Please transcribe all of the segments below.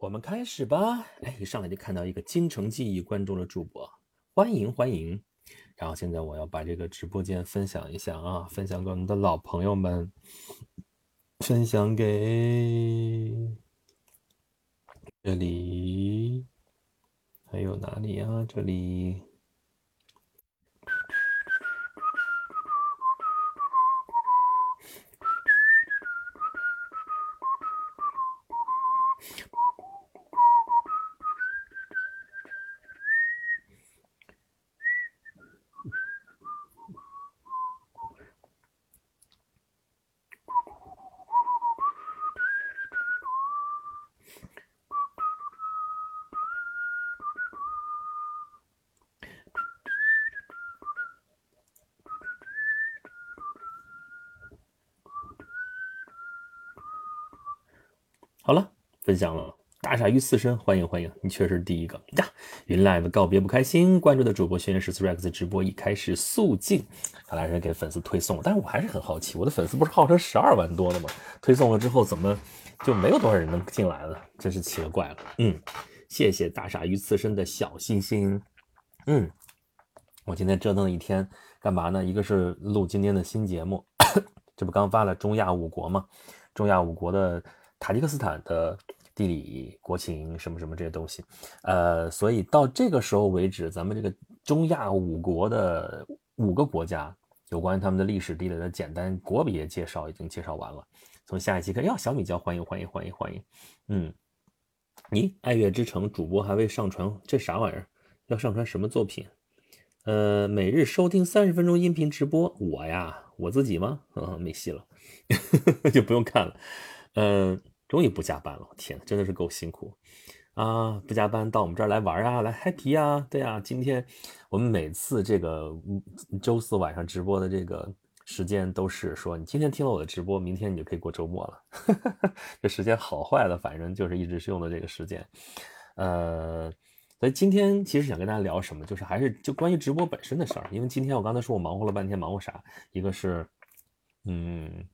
我们开始吧。哎，一上来就看到一个京城记忆关注了主播，欢迎欢迎。然后现在我要把这个直播间分享一下啊，分享给我们的老朋友们，分享给这里，还有哪里啊？这里。好了，分讲了大傻鱼刺身，欢迎欢迎，你确实第一个呀！云 live 告别不开心，关注的主播轩辕十四 rex 直播已开始肃静，看来是给粉丝推送，但是我还是很好奇，我的粉丝不是号称十二万多的吗？推送了之后怎么就没有多少人能进来了？真是奇了怪了。嗯，谢谢大傻鱼刺身的小心心。嗯，我今天折腾了一天，干嘛呢？一个是录今天的新节目，这不刚发了中亚五国吗？中亚五国的。塔吉克斯坦的地理、国情什么什么这些东西，呃，所以到这个时候为止，咱们这个中亚五国的五个国家有关他们的历史地理的简单国别介绍已经介绍完了。从下一期开始，小米椒，欢迎欢迎欢迎欢迎，嗯，你爱乐之城主播还未上传，这啥玩意儿？要上传什么作品？呃，每日收听三十分钟音频直播，我呀，我自己吗？嗯，没戏了，就不用看了，嗯。终于不加班了，我天真的是够辛苦啊！不加班到我们这儿来玩啊，来 happy 啊！对啊，今天我们每次这个周四晚上直播的这个时间都是说，你今天听了我的直播，明天你就可以过周末了。这时间好坏了，反正就是一直是用的这个时间。呃，所以今天其实想跟大家聊什么，就是还是就关于直播本身的事儿。因为今天我刚才说我忙活了半天，忙活啥？一个是，嗯，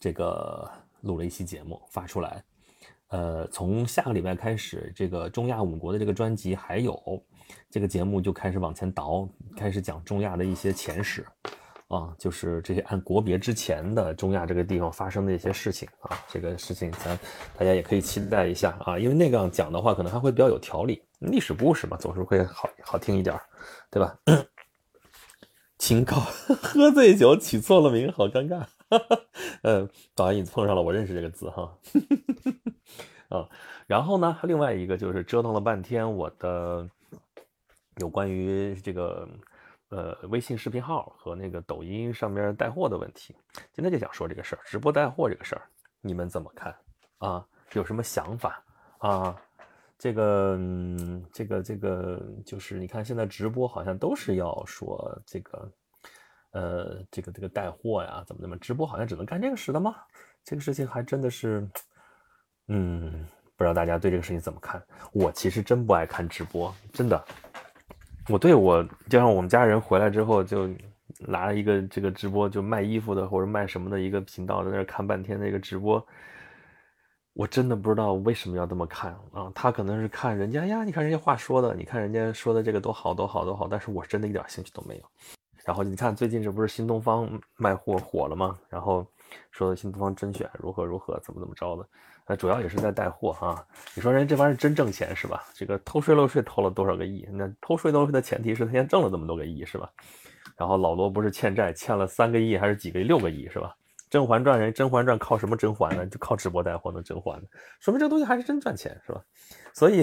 这个。录了一期节目发出来，呃，从下个礼拜开始，这个中亚五国的这个专辑还有这个节目就开始往前倒，开始讲中亚的一些前史，啊，就是这些按国别之前的中亚这个地方发生的一些事情啊，这个事情咱大家也可以期待一下啊，因为那个讲的话可能还会比较有条理，历史故事嘛，总是会好好听一点，对吧？清高 喝醉酒起错了名，好尴尬。哈 哈，呃，不好意思碰上了，我认识这个字哈。啊，然后呢，另外一个就是折腾了半天我的有关于这个呃微信视频号和那个抖音上面带货的问题，今天就想说这个事儿，直播带货这个事儿，你们怎么看啊？有什么想法啊？这个这个这个就是你看现在直播好像都是要说这个。呃，这个这个带货呀，怎么怎么直播好像只能干这个使的吗？这个事情还真的是，嗯，不知道大家对这个事情怎么看？我其实真不爱看直播，真的。我对我就像我们家人回来之后，就拿了一个这个直播就卖衣服的或者卖什么的一个频道，在那看半天那个直播，我真的不知道为什么要这么看啊？他可能是看人家呀，你看人家话说的，你看人家说的这个多好多好多好，但是我真的一点兴趣都没有。然后你看，最近这不是新东方卖货火了吗？然后说新东方甄选如何如何，怎么怎么着的？那主要也是在带货哈。你说人这玩意儿真挣钱是吧？这个偷税漏税偷了多少个亿？那偷税漏税的前提是他先挣了这么多个亿是吧？然后老罗不是欠债欠了三个亿还是几个亿？六个亿是吧？《甄嬛传》人《甄嬛传》靠什么甄嬛呢？就靠直播带货能甄嬛，说明这个东西还是真赚钱是吧？所以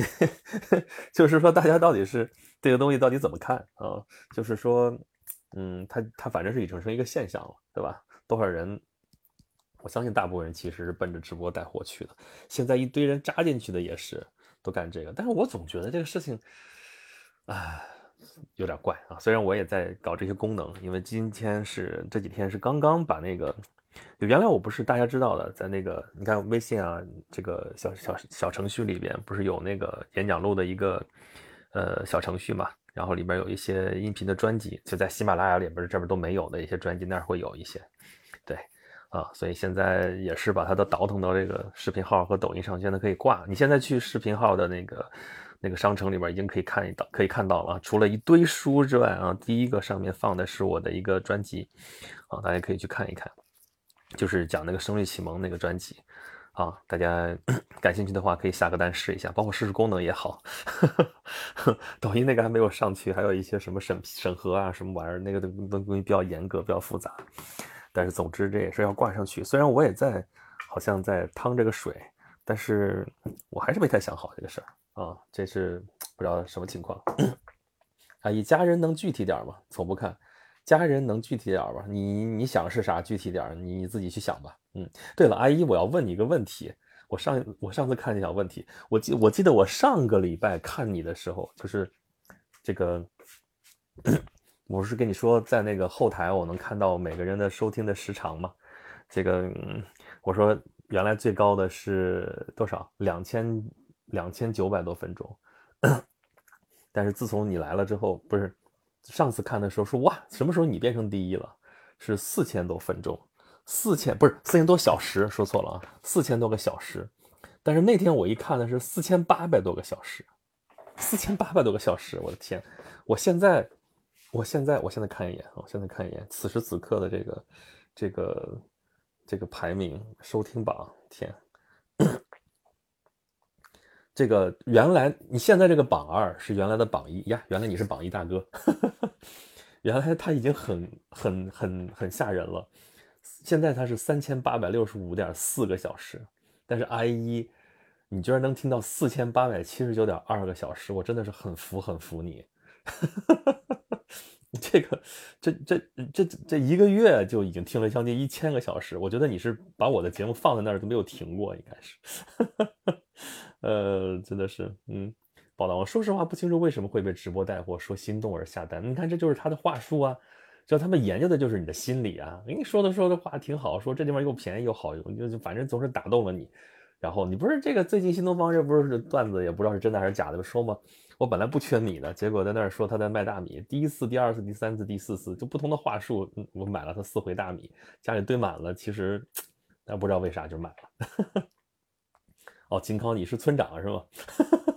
就是说，大家到底是这个东西到底怎么看啊？就是说。嗯，他他反正是已经成一个现象了，对吧？多少人？我相信大部分人其实是奔着直播带货去的。现在一堆人扎进去的也是都干这个，但是我总觉得这个事情，啊，有点怪啊。虽然我也在搞这些功能，因为今天是这几天是刚刚把那个，原来我不是大家知道的，在那个你看微信啊，这个小小小程序里边不是有那个演讲录的一个呃小程序嘛？然后里边有一些音频的专辑，就在喜马拉雅里边这边都没有的一些专辑，那儿会有一些。对，啊，所以现在也是把它都倒腾到这个视频号和抖音上，现在可以挂。你现在去视频号的那个那个商城里边，已经可以看一到，可以看到了。除了一堆书之外啊，第一个上面放的是我的一个专辑，啊，大家可以去看一看，就是讲那个声律启蒙那个专辑，啊，大家 感兴趣的话可以下个单试一下，包括试试功能也好。抖音那个还没有上去，还有一些什么审审核啊，什么玩意儿，那个东东西比较严格，比较复杂。但是总之这也是要挂上去，虽然我也在，好像在趟这个水，但是我还是没太想好这个事儿啊，这是 不知道什么情况。阿 姨，家人能具体点吗？从不看，家人能具体点吧？你你想是啥具体点？你自己去想吧。嗯，对了，阿姨，我要问你一个问题，我上我上次看你想问题，我记我记得我上个礼拜看你的时候，就是这个。我是跟你说，在那个后台，我能看到每个人的收听的时长嘛？这个，我说原来最高的是多少？两千两千九百多分钟。但是自从你来了之后，不是上次看的时候说哇，什么时候你变成第一了？是四千多分钟，四千不是四千多小时，说错了啊，四千多个小时。但是那天我一看的是四千八百多个小时，四千八百多个小时，我的天！我现在。我现在，我现在看一眼，我现在看一眼，此时此刻的这个，这个，这个排名收听榜，天，这个原来你现在这个榜二是原来的榜一呀，原来你是榜一大哥，原来他已经很很很很吓人了，现在他是三千八百六十五点四个小时，但是 I 一，你居然能听到四千八百七十九点二个小时，我真的是很服很服你。这个，这这这这一个月就已经听了将近一千个小时，我觉得你是把我的节目放在那儿都没有停过，应该是，呃，真的是，嗯，宝道，我说实话不清楚为什么会被直播带货，说心动而下单，你看这就是他的话术啊，就他们研究的就是你的心理啊，跟你说的说的话挺好，说这地方又便宜又好用，就就反正总是打动了你，然后你不是这个最近新东方这不是段子也不知道是真的还是假的说吗？我本来不缺米的，结果在那儿说他在卖大米。第一次、第二次、第三次、第四次，就不同的话术，我买了他四回大米，家里堆满了。其实，但不知道为啥就买了。哦，金康，你是村长是吗？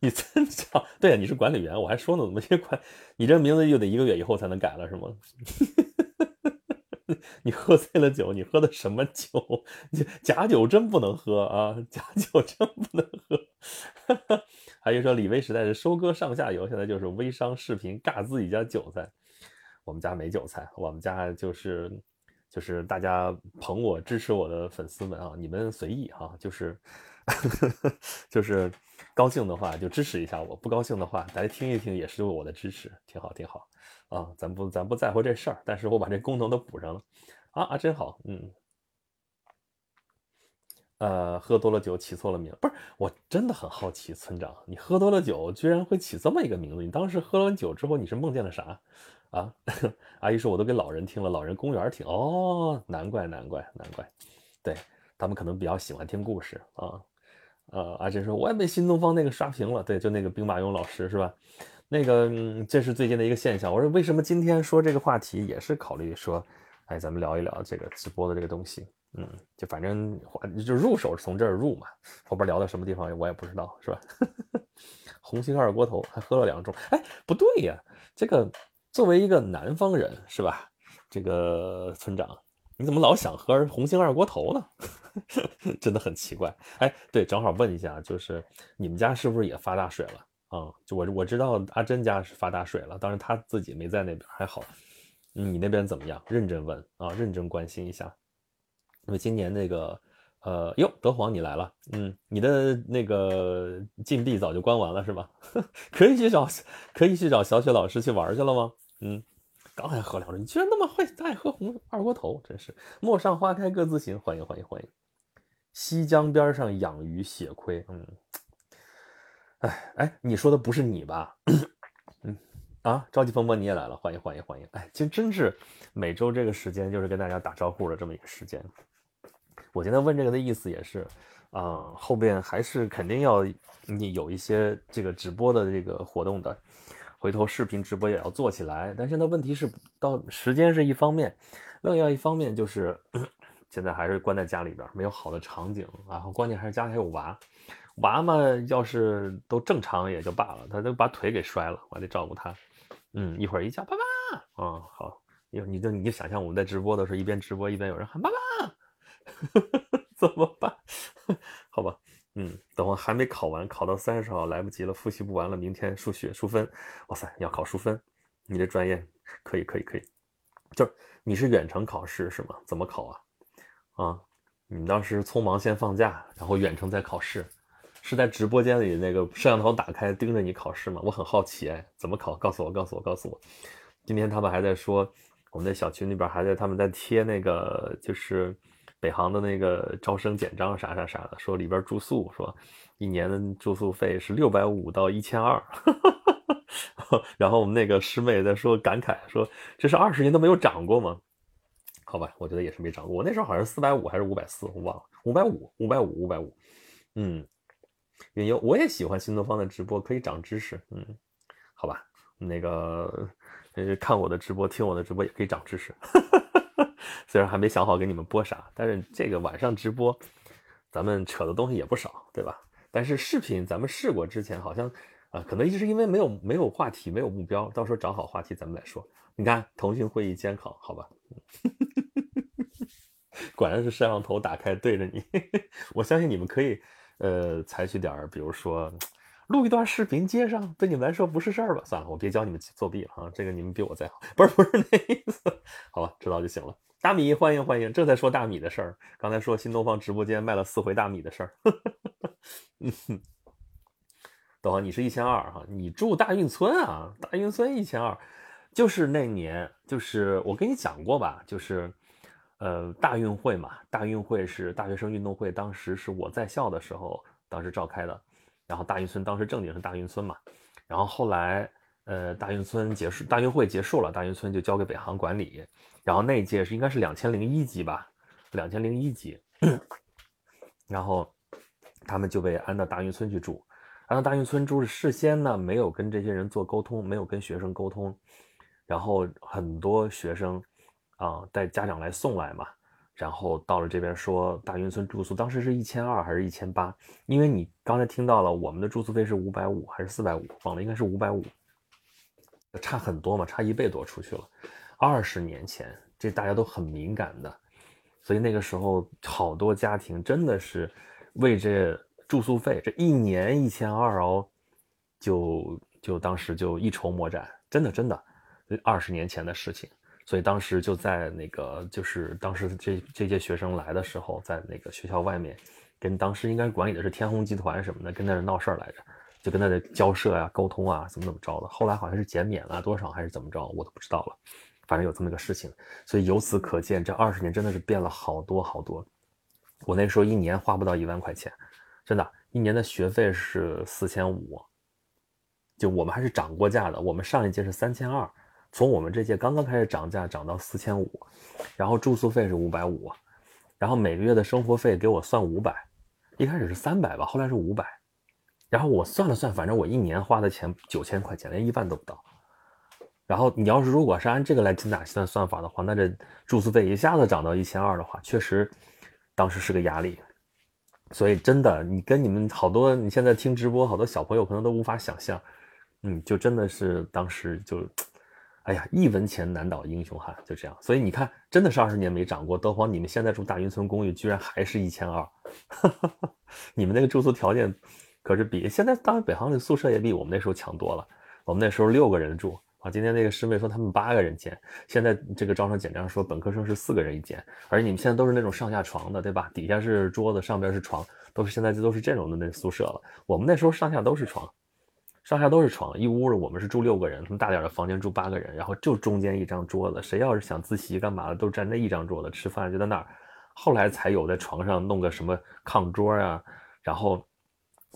你村长？对呀，你是管理员。我还说呢，怎么这管？你这名字又得一个月以后才能改了是吗？你喝醉了酒，你喝的什么酒？假酒真不能喝啊！假酒真不能喝。还有说李威时代是收割上下游，现在就是微商视频尬自己家韭菜。我们家没韭菜，我们家就是就是大家捧我支持我的粉丝们啊，你们随意哈，就是 就是高兴的话就支持一下我，不高兴的话大家听一听也是我的支持，挺好挺好啊，咱不咱不在乎这事儿，但是我把这功能都补上了啊啊，真好，嗯。呃，喝多了酒起错了名，不是，我真的很好奇，村长，你喝多了酒居然会起这么一个名字？你当时喝完酒之后，你是梦见了啥？啊？阿姨说，我都给老人听了，老人公园听，哦，难怪，难怪，难怪，对他们可能比较喜欢听故事啊。呃，阿珍说，我也被新东方那个刷屏了，对，就那个兵马俑老师是吧？那个，这是最近的一个现象。我说，为什么今天说这个话题，也是考虑说，哎，咱们聊一聊这个直播的这个东西。嗯，就反正就入手从这儿入嘛，后边聊到什么地方我也不知道，是吧？红星二锅头还喝了两盅，哎，不对呀，这个作为一个南方人是吧？这个村长，你怎么老想喝红星二锅头呢？真的很奇怪。哎，对，正好问一下，就是你们家是不是也发大水了啊？就我我知道阿珍家是发大水了，当然他自己没在那边，还好。你那边怎么样？认真问啊，认真关心一下。那么今年那个，呃，哟，德皇你来了，嗯，你的那个禁闭早就关完了是吧？可以去找，可以去找小雪老师去玩去了吗？嗯，刚才喝两盅，你居然那么会爱喝红二锅头，真是陌上花开各自行，欢迎欢迎欢迎。西江边上养鱼血亏，嗯，哎哎，你说的不是你吧？嗯啊，着急风波你也来了，欢迎欢迎欢迎，哎，其实真是每周这个时间就是跟大家打招呼的这么一个时间。我今天问这个的意思也是，啊，后边还是肯定要你有一些这个直播的这个活动的，回头视频直播也要做起来。但现在问题是，到时间是一方面，另外一方面就是现在还是关在家里边，没有好的场景，然后关键还是家里还有娃，娃嘛要是都正常也就罢了，他都把腿给摔了，我还得照顾他。嗯，一会儿一叫爸爸，嗯，好，你你就你就想象我们在直播的时候，一边直播一边有人喊爸爸，怎么办？好吧。嗯，等我还没考完，考到三十号来不及了，复习不完了。明天数学数分，哇塞，要考数分，你这专业可以可以可以，就是你是远程考试是吗？怎么考啊？啊，你们当时匆忙先放假，然后远程再考试，是在直播间里那个摄像头打开盯着你考试吗？我很好奇哎，怎么考？告诉我，告诉我，告诉我。今天他们还在说，我们在小区那边还在他们在贴那个就是。北航的那个招生简章啥啥啥的，说里边住宿，说一年的住宿费是六百五到一千二，然后我们那个师妹在说感慨说这是二十年都没有涨过吗？好吧，我觉得也是没涨过，我那时候好像四百五还是五百四，我忘了，五百五，五百五，五百五，嗯，云游，我也喜欢新东方的直播，可以长知识，嗯，好吧，那个看我的直播，听我的直播也可以长知识。虽然还没想好给你们播啥，但是这个晚上直播，咱们扯的东西也不少，对吧？但是视频咱们试过之前，好像啊，可能一直是因为没有没有话题，没有目标，到时候找好话题咱们再说。你看腾讯会议监考，好吧？果然是摄像头打开对着你，我相信你们可以呃采取点儿，比如说录一段视频接上，对你们来说不是事儿吧？算了，我别教你们作弊了啊，这个你们比我在行，不是不是那意思，好吧，知道就行了。大米，欢迎欢迎！正在说大米的事儿。刚才说新东方直播间卖了四回大米的事儿。嗯，等会你是一千二哈，你住大运村啊？大运村一千二，就是那年，就是我跟你讲过吧？就是呃，大运会嘛，大运会是大学生运动会，当时是我在校的时候，当时召开的。然后大运村当时正经是大运村嘛，然后后来呃，大运村结束，大运会结束了，大运村就交给北航管理。然后那一届是应该是两千零一级吧，两千零一级，然后他们就被安到大运村去住。安到大运村住是事先呢没有跟这些人做沟通，没有跟学生沟通，然后很多学生啊带家长来送来嘛，然后到了这边说大运村住宿当时是一千二还是一千八？因为你刚才听到了我们的住宿费是五百五还是四百五？忘了应该是五百五，差很多嘛，差一倍多出去了。二十年前，这大家都很敏感的，所以那个时候好多家庭真的是为这住宿费，这一年一千二哦，就就当时就一筹莫展，真的真的，二十年前的事情，所以当时就在那个就是当时这这届学生来的时候，在那个学校外面，跟当时应该管理的是天虹集团什么的，跟那闹事儿来着，就跟他的交涉啊、沟通啊，怎么怎么着的，后来好像是减免了多少还是怎么着，我都不知道了。反正有这么个事情，所以由此可见，这二十年真的是变了好多好多。我那时候一年花不到一万块钱，真的，一年的学费是四千五。就我们还是涨过价的，我们上一届是三千二，从我们这届刚刚开始涨价，涨到四千五，然后住宿费是五百五，然后每个月的生活费给我算五百，一开始是三百吧，后来是五百，然后我算了算，反正我一年花的钱九千块钱，连一万都不到。然后你要是如果是按这个来精打细算算法的话，那这住宿费一下子涨到一千二的话，确实当时是个压力。所以真的，你跟你们好多你现在听直播，好多小朋友可能都无法想象，嗯，就真的是当时就，哎呀，一文钱难倒英雄汉，就这样。所以你看，真的是二十年没涨过。德皇，你们现在住大云村公寓，居然还是一千二，你们那个住宿条件可是比现在当然北航的宿舍也比我们那时候强多了。我们那时候六个人住。啊，今天那个师妹说他们八个人间，现在这个招生简章说本科生是四个人一间，而你们现在都是那种上下床的，对吧？底下是桌子，上边是床，都是现在这都是这种的那宿舍了。我们那时候上下都是床，上下都是床，一屋子我们是住六个人，他们大点的房间住八个人，然后就中间一张桌子，谁要是想自习干嘛的，都站那一张桌子吃饭就在那儿。后来才有在床上弄个什么炕桌啊，然后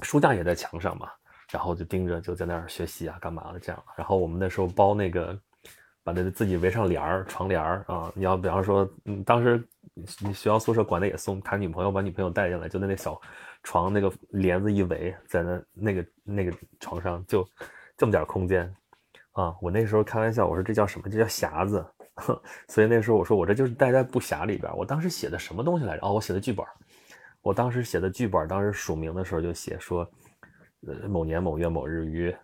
书架也在墙上嘛。然后就盯着，就在那儿学习啊，干嘛的这样。然后我们那时候包那个，把那自己围上帘儿、床帘儿啊。你要比方说，嗯，当时你学校宿舍管的也松，谈女朋友把女朋友带进来，就在那小床那个帘子一围，在那那个那个床上就这么点空间。啊，我那时候开玩笑，我说这叫什么？这叫匣子。所以那时候我说我这就是待在布匣里边。我当时写的什么东西来着？哦，我写的剧本。我当时写的剧本，当时署名的时候就写说，呃，某年某月某日于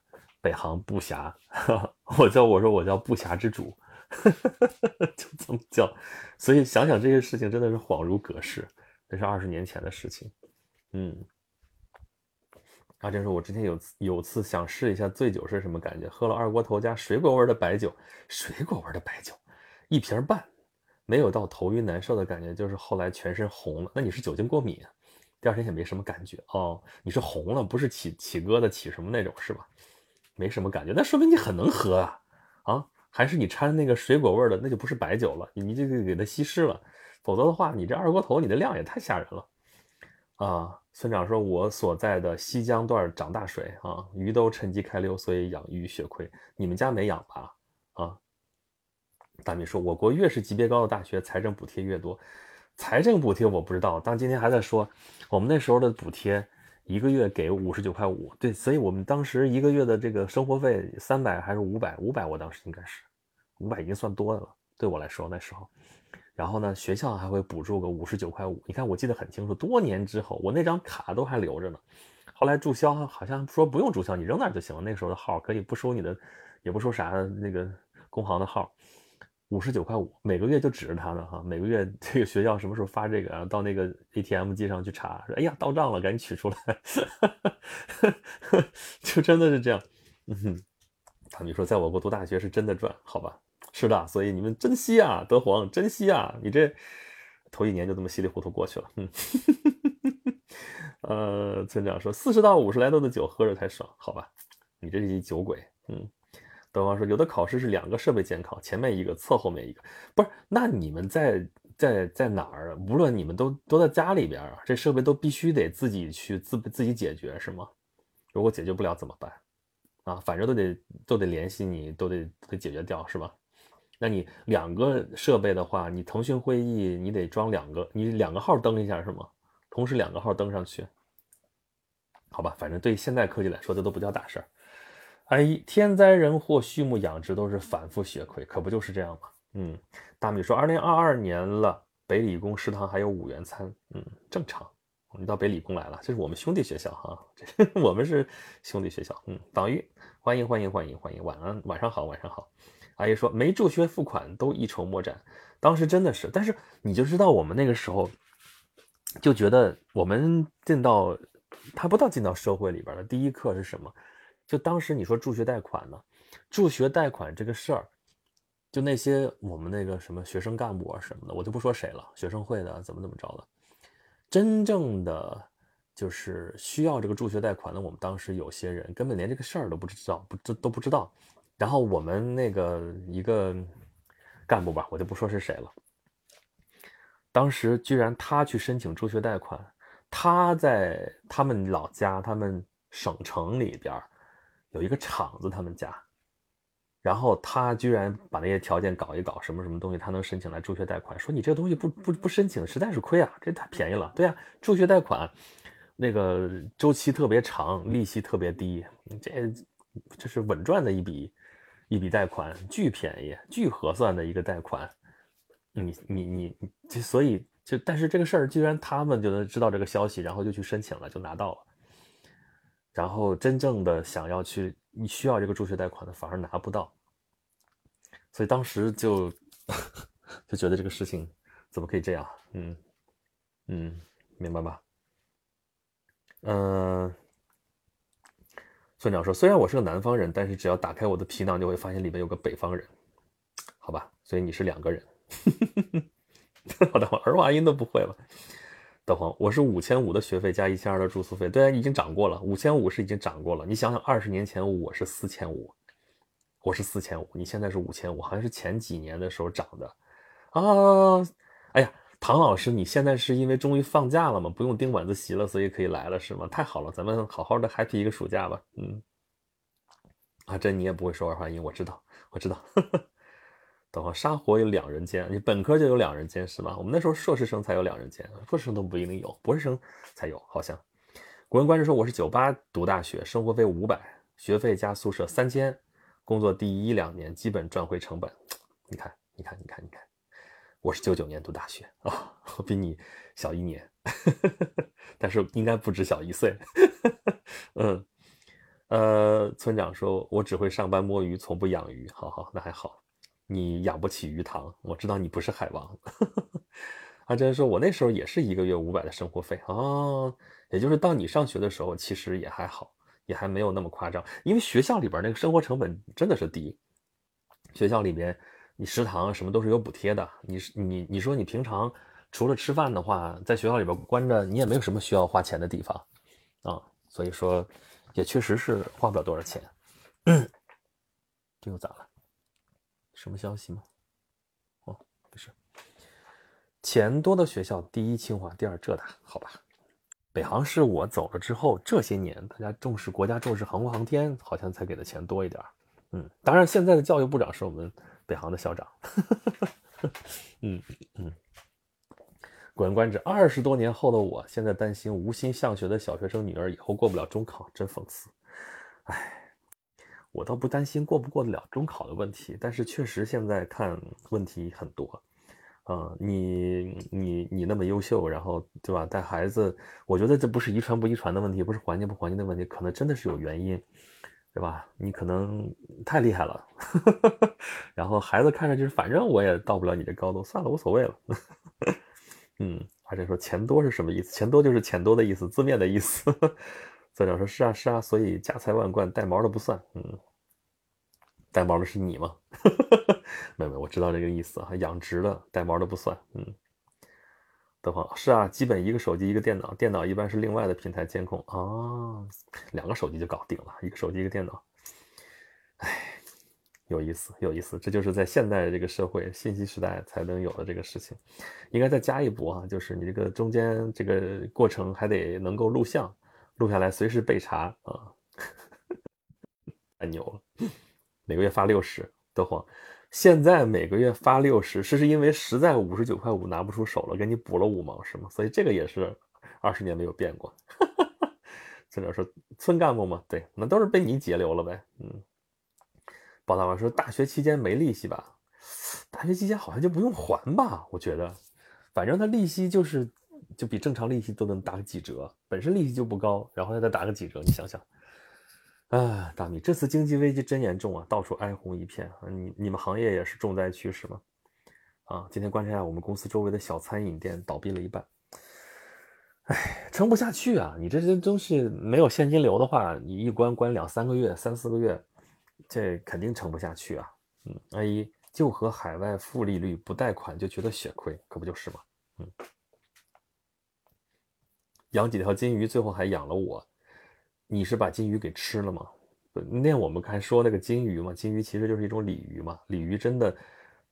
北航布匣，我叫我说我叫不暇之主，就这么叫。所以想想这些事情真的是恍如隔世，那是二十年前的事情。嗯。啊，这是我之前有有次想试一下醉酒是什么感觉，喝了二锅头加水果味的白酒，水果味的白酒，一瓶半，没有到头晕难受的感觉，就是后来全身红了。那你是酒精过敏？第二天也没什么感觉哦，你是红了，不是起起疙瘩起什么那种是吧？没什么感觉，那说明你很能喝啊啊，还是你掺那个水果味的，那就不是白酒了，你这个给它稀释了，否则的话，你这二锅头你的量也太吓人了啊。村长说：“我所在的西江段涨大水啊，鱼都趁机开溜，所以养鱼血亏。你们家没养吧？啊？”大米说：“我国越是级别高的大学，财政补贴越多。财政补贴我不知道，但今天还在说，我们那时候的补贴一个月给五十九块五，对，所以我们当时一个月的这个生活费三百还是五百？五百，我当时应该是五百，已经算多的了，对我来说那时候。”然后呢，学校还会补助个五十九块五。你看，我记得很清楚，多年之后，我那张卡都还留着呢。后来注销，好像说不用注销，你扔那就行了。那时候的号可以不收你的，也不收啥那个工行的号，五十九块五，每个月就指着它呢哈。每个月这个学校什么时候发这个，然后到那个 ATM 机上去查，说哎呀到账了，赶紧取出来，就真的是这样。嗯哼，他们说在我国读大学是真的赚，好吧？是的，所以你们珍惜啊，德皇珍惜啊！你这头一年就这么稀里糊涂过去了。嗯，呃，村长说四十到五十来度的酒喝着才爽，好吧？你这是一酒鬼。嗯，德方说有的考试是两个设备监考，前面一个，侧后面一个。不是，那你们在在在哪儿？无论你们都都在家里边啊，这设备都必须得自己去自自己解决是吗？如果解决不了怎么办？啊，反正都得都得联系你，都得得解决掉是吧？那你两个设备的话，你腾讯会议你得装两个，你两个号登一下是吗？同时两个号登上去，好吧，反正对现代科技来说，这都不叫大事儿。哎，天灾人祸、畜牧养殖都是反复血亏，可不就是这样吗？嗯，大米说，二零二二年了，北理工食堂还有五元餐，嗯，正常。你到北理工来了，这是我们兄弟学校哈，我们是兄弟学校。嗯，党玉，欢迎欢迎欢迎欢迎，晚安，晚上好，晚上好。阿姨说没助学付款都一筹莫展，当时真的是，但是你就知道我们那个时候就觉得我们进到他不到进到社会里边的第一课是什么？就当时你说助学贷款呢，助学贷款这个事儿，就那些我们那个什么学生干部啊什么的，我就不说谁了，学生会的怎么怎么着的，真正的就是需要这个助学贷款的，我们当时有些人根本连这个事儿都不知道，不知都不知道。然后我们那个一个干部吧，我就不说是谁了。当时居然他去申请助学贷款，他在他们老家、他们省城里边有一个厂子，他们家，然后他居然把那些条件搞一搞，什么什么东西，他能申请来助学贷款。说你这个东西不不不申请，实在是亏啊，这太便宜了。对呀，助学贷款那个周期特别长，利息特别低，这这是稳赚的一笔。一笔贷款巨便宜、巨合算的一个贷款，你你你，就所以就但是这个事儿，居然他们就能知道这个消息，然后就去申请了，就拿到了。然后真正的想要去你需要这个助学贷款的，反而拿不到。所以当时就 就觉得这个事情怎么可以这样？嗯嗯，明白吧？嗯。村长说：“虽然我是个南方人，但是只要打开我的皮囊，就会发现里面有个北方人，好吧？所以你是两个人。我的，儿化音都不会了。德皇，我是五千五的学费加一千二的住宿费，对啊，已经涨过了。五千五是已经涨过了。你想想，二十年前我是四千五，我是四千五，你现在是五千五，好像是前几年的时候涨的啊。哎呀。”唐老师，你现在是因为终于放假了吗？不用盯晚自习了，所以可以来了是吗？太好了，咱们好好的 happy 一个暑假吧。嗯，啊，这你也不会说儿化音，我知道，我知道。等会沙活有两人间，你本科就有两人间是吗？我们那时候硕士生才有两人间，硕士生都不一定有，博士生才有，好像。古人观止说，我是九八读大学，生活费五百，学费加宿舍三千，工作第一两年基本赚回成本。你看，你看，你看，你看，我是九九年读大学啊，我比你小一年，但是应该不止小一岁。嗯，呃，村长说，我只会上班摸鱼，从不养鱼。好好，那还好，你养不起鱼塘，我知道你不是海王。阿珍说，我那时候也是一个月五百的生活费啊，也就是到你上学的时候，其实也还好。也还没有那么夸张，因为学校里边那个生活成本真的是低。学校里边，你食堂什么都是有补贴的。你你你说你平常除了吃饭的话，在学校里边关着，你也没有什么需要花钱的地方啊。所以说，也确实是花不了多少钱。这又咋了？什么消息吗？哦，不是。钱多的学校，第一清华，第二浙大，好吧。北航是我走了之后，这些年大家重视国家重视航空航天，好像才给的钱多一点嗯，当然现在的教育部长是我们北航的校长。嗯 嗯。滚观止，二十多年后的我，现在担心无心向学的小学生女儿以后过不了中考，真讽刺。哎，我倒不担心过不过得了中考的问题，但是确实现在看问题很多。嗯，你你你那么优秀，然后对吧？带孩子，我觉得这不是遗传不遗传的问题，不是环境不环境的问题，可能真的是有原因，对吧？你可能太厉害了，然后孩子看着就是，反正我也到不了你这高度，算了，无所谓了。嗯，而且说钱多是什么意思？钱多就是钱多的意思，字面的意思。作者说是啊是啊，所以家财万贯带毛的不算，嗯。带毛的是你吗？没有没有，我知道这个意思啊。养殖的带毛的不算。嗯，德芳是啊，基本一个手机一个电脑，电脑一般是另外的平台监控啊，两个手机就搞定了，一个手机一个电脑。哎，有意思有意思，这就是在现代这个社会信息时代才能有的这个事情。应该再加一步啊，就是你这个中间这个过程还得能够录像，录下来随时备查啊，太牛了。每个月发六十，德皇，现在每个月发六十，是是因为实在五十九块五拿不出手了，给你补了五毛是吗？所以这个也是二十年没有变过。村长说村干部嘛，对，那都是被你截留了呗。嗯，包大王说大学期间没利息吧？大学期间好像就不用还吧？我觉得，反正他利息就是就比正常利息都能打个几折，本身利息就不高，然后再打个几折，你想想。啊，大米，这次经济危机真严重啊，到处哀鸿一片啊！你你们行业也是重灾区是吗？啊，今天观察一下我们公司周围的小餐饮店倒闭了一半，哎，撑不下去啊！你这些东西没有现金流的话，你一关关两三个月、三四个月，这肯定撑不下去啊！嗯，阿姨就和海外负利率不贷款就觉得血亏，可不就是吗？嗯，养几条金鱼，最后还养了我。你是把金鱼给吃了吗？那我们还说那个金鱼嘛，金鱼其实就是一种鲤鱼嘛。鲤鱼真的，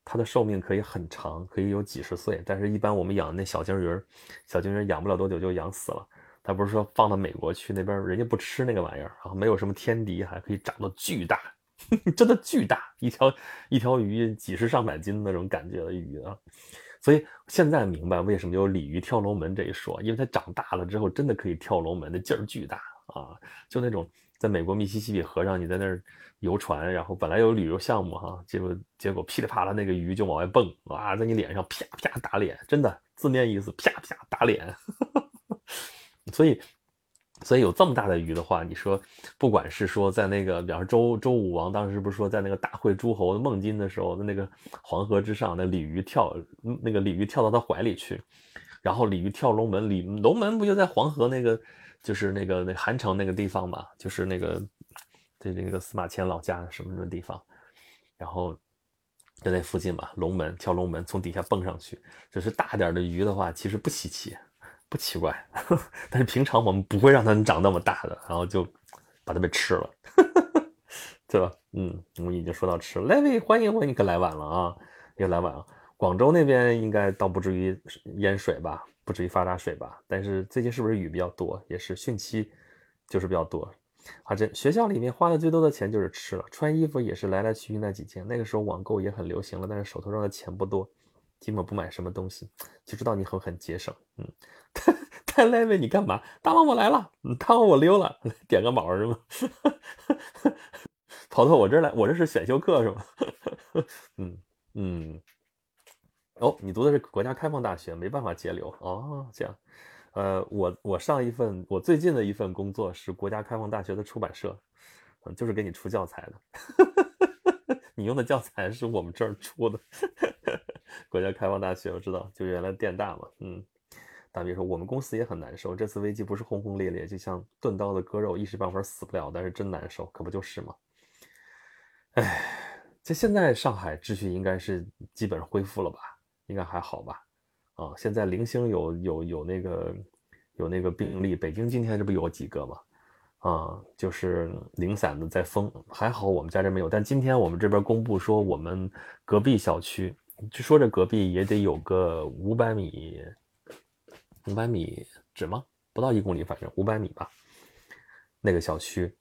它的寿命可以很长，可以有几十岁。但是，一般我们养那小金鱼小金鱼养不了多久就养死了。他不是说放到美国去那边，人家不吃那个玩意儿，然后没有什么天敌，还可以长到巨大，真的巨大，一条一条鱼几十上百斤那种感觉的鱼啊。所以现在明白为什么有鲤鱼跳龙门这一说，因为它长大了之后真的可以跳龙门，那劲儿巨大。啊，就那种在美国密西西比河上，你在那儿游船，然后本来有旅游项目哈，结果结果噼里啪啦那个鱼就往外蹦，哇，在你脸上啪啪打脸，真的字面意思啪啪打脸。所以，所以有这么大的鱼的话，你说不管是说在那个，比方周周武王当时不是说在那个大会诸侯的孟津的时候，那个黄河之上，那鲤鱼跳，那个鲤鱼跳到他怀里去，然后鲤鱼跳龙门，鲤龙门不就在黄河那个？就是那个那韩城那个地方嘛，就是那个对那个司马迁老家什么什么地方，然后就在附近嘛。龙门跳龙门，从底下蹦上去。就是大点的鱼的话，其实不稀奇，不奇怪。但是平常我们不会让它长那么大的，然后就把它给吃了，对吧？嗯，我们已经说到吃了。来位欢迎欢迎，你可来晚了啊，又来晚了。广州那边应该倒不至于淹水吧？不至于发大水吧？但是最近是不是雨比较多？也是汛期，就是比较多。啊，这学校里面花的最多的钱就是吃了，穿衣服也是来来去去那几件。那个时候网购也很流行了，但是手头上的钱不多，基本不买什么东西。就知道你很很节省。嗯，太太累了，你干嘛？大王我来了，大王我溜了，点个毛是吗？跑到我这儿来，我这是选修课是吗？嗯嗯。哦，你读的是国家开放大学，没办法节流哦，这样。呃，我我上一份我最近的一份工作是国家开放大学的出版社，嗯，就是给你出教材的。你用的教材是我们这儿出的。国家开放大学我知道，就原来电大嘛，嗯。大比说我们公司也很难受，这次危机不是轰轰烈烈，就像钝刀的割肉，一时半会儿死不了，但是真难受，可不就是吗？哎，这现在上海秩序应该是基本恢复了吧？应该还好吧？啊，现在零星有有有那个有那个病例，北京今天这不有几个吗？啊，就是零散的在封，还好我们家这没有。但今天我们这边公布说，我们隔壁小区，据说这隔壁也得有个五百米，五百米止吗？不到一公里，反正五百米吧。那个小区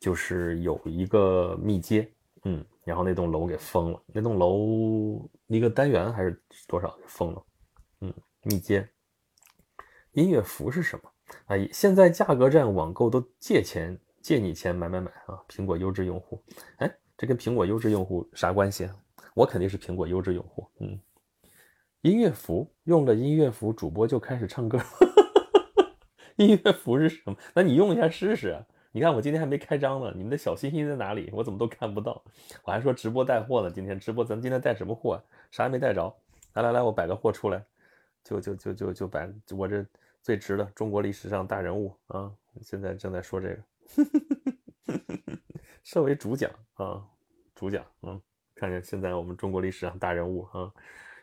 就是有一个密接，嗯，然后那栋楼给封了，那栋楼一个单元还是多少封了，嗯，密接。音乐服是什么？哎，现在价格战网购都借钱借你钱买买买啊！苹果优质用户，哎，这跟苹果优质用户啥关系？我肯定是苹果优质用户。嗯，音乐服用了音乐服，主播就开始唱歌。音乐服是什么？那你用一下试试。你看我今天还没开张呢，你们的小心心在哪里？我怎么都看不到？我还说直播带货呢，今天直播咱今天带什么货？啥也没带着。来来来，我摆个货出来，就就就就就摆我这。最值的中国历史上大人物啊！现在正在说这个，设为主讲啊，主讲，嗯，看见现在我们中国历史上大人物啊，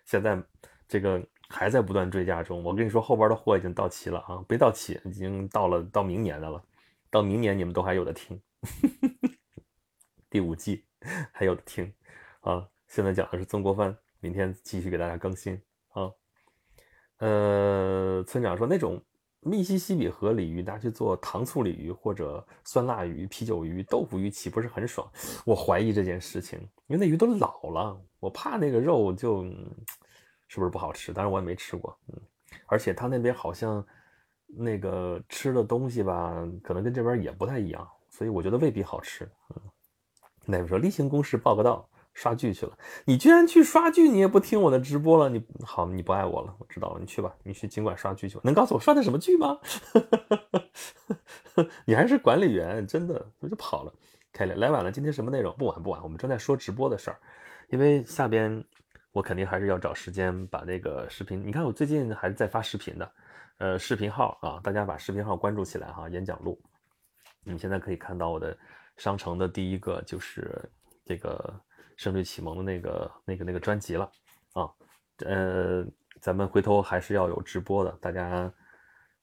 现在这个还在不断追加中。我跟你说，后边的货已经到齐了啊，别到齐，已经到了到明年的了，到明年你们都还有的听，第五季还有的听啊。现在讲的是曾国藩，明天继续给大家更新啊。呃，村长说那种密西西比河鲤鱼拿去做糖醋鲤鱼或者酸辣鱼、啤酒鱼、豆腐鱼，岂不是很爽？我怀疑这件事情，因为那鱼都老了，我怕那个肉就是不是不好吃。当然我也没吃过，嗯，而且他那边好像那个吃的东西吧，可能跟这边也不太一样，所以我觉得未必好吃。嗯，那边说例行公事报个到。刷剧去了，你居然去刷剧，你也不听我的直播了，你好，你不爱我了，我知道了，你去吧，你去尽管刷剧去吧。能告诉我刷的什么剧吗？你还是管理员，真的，我就跑了。开来来晚了，今天什么内容？不晚不晚，我们正在说直播的事儿，因为下边我肯定还是要找时间把那个视频。你看我最近还是在发视频的，呃，视频号啊，大家把视频号关注起来哈。演讲录，你现在可以看到我的商城的第一个就是这个。声律启蒙的那个、那个、那个专辑了啊，呃，咱们回头还是要有直播的，大家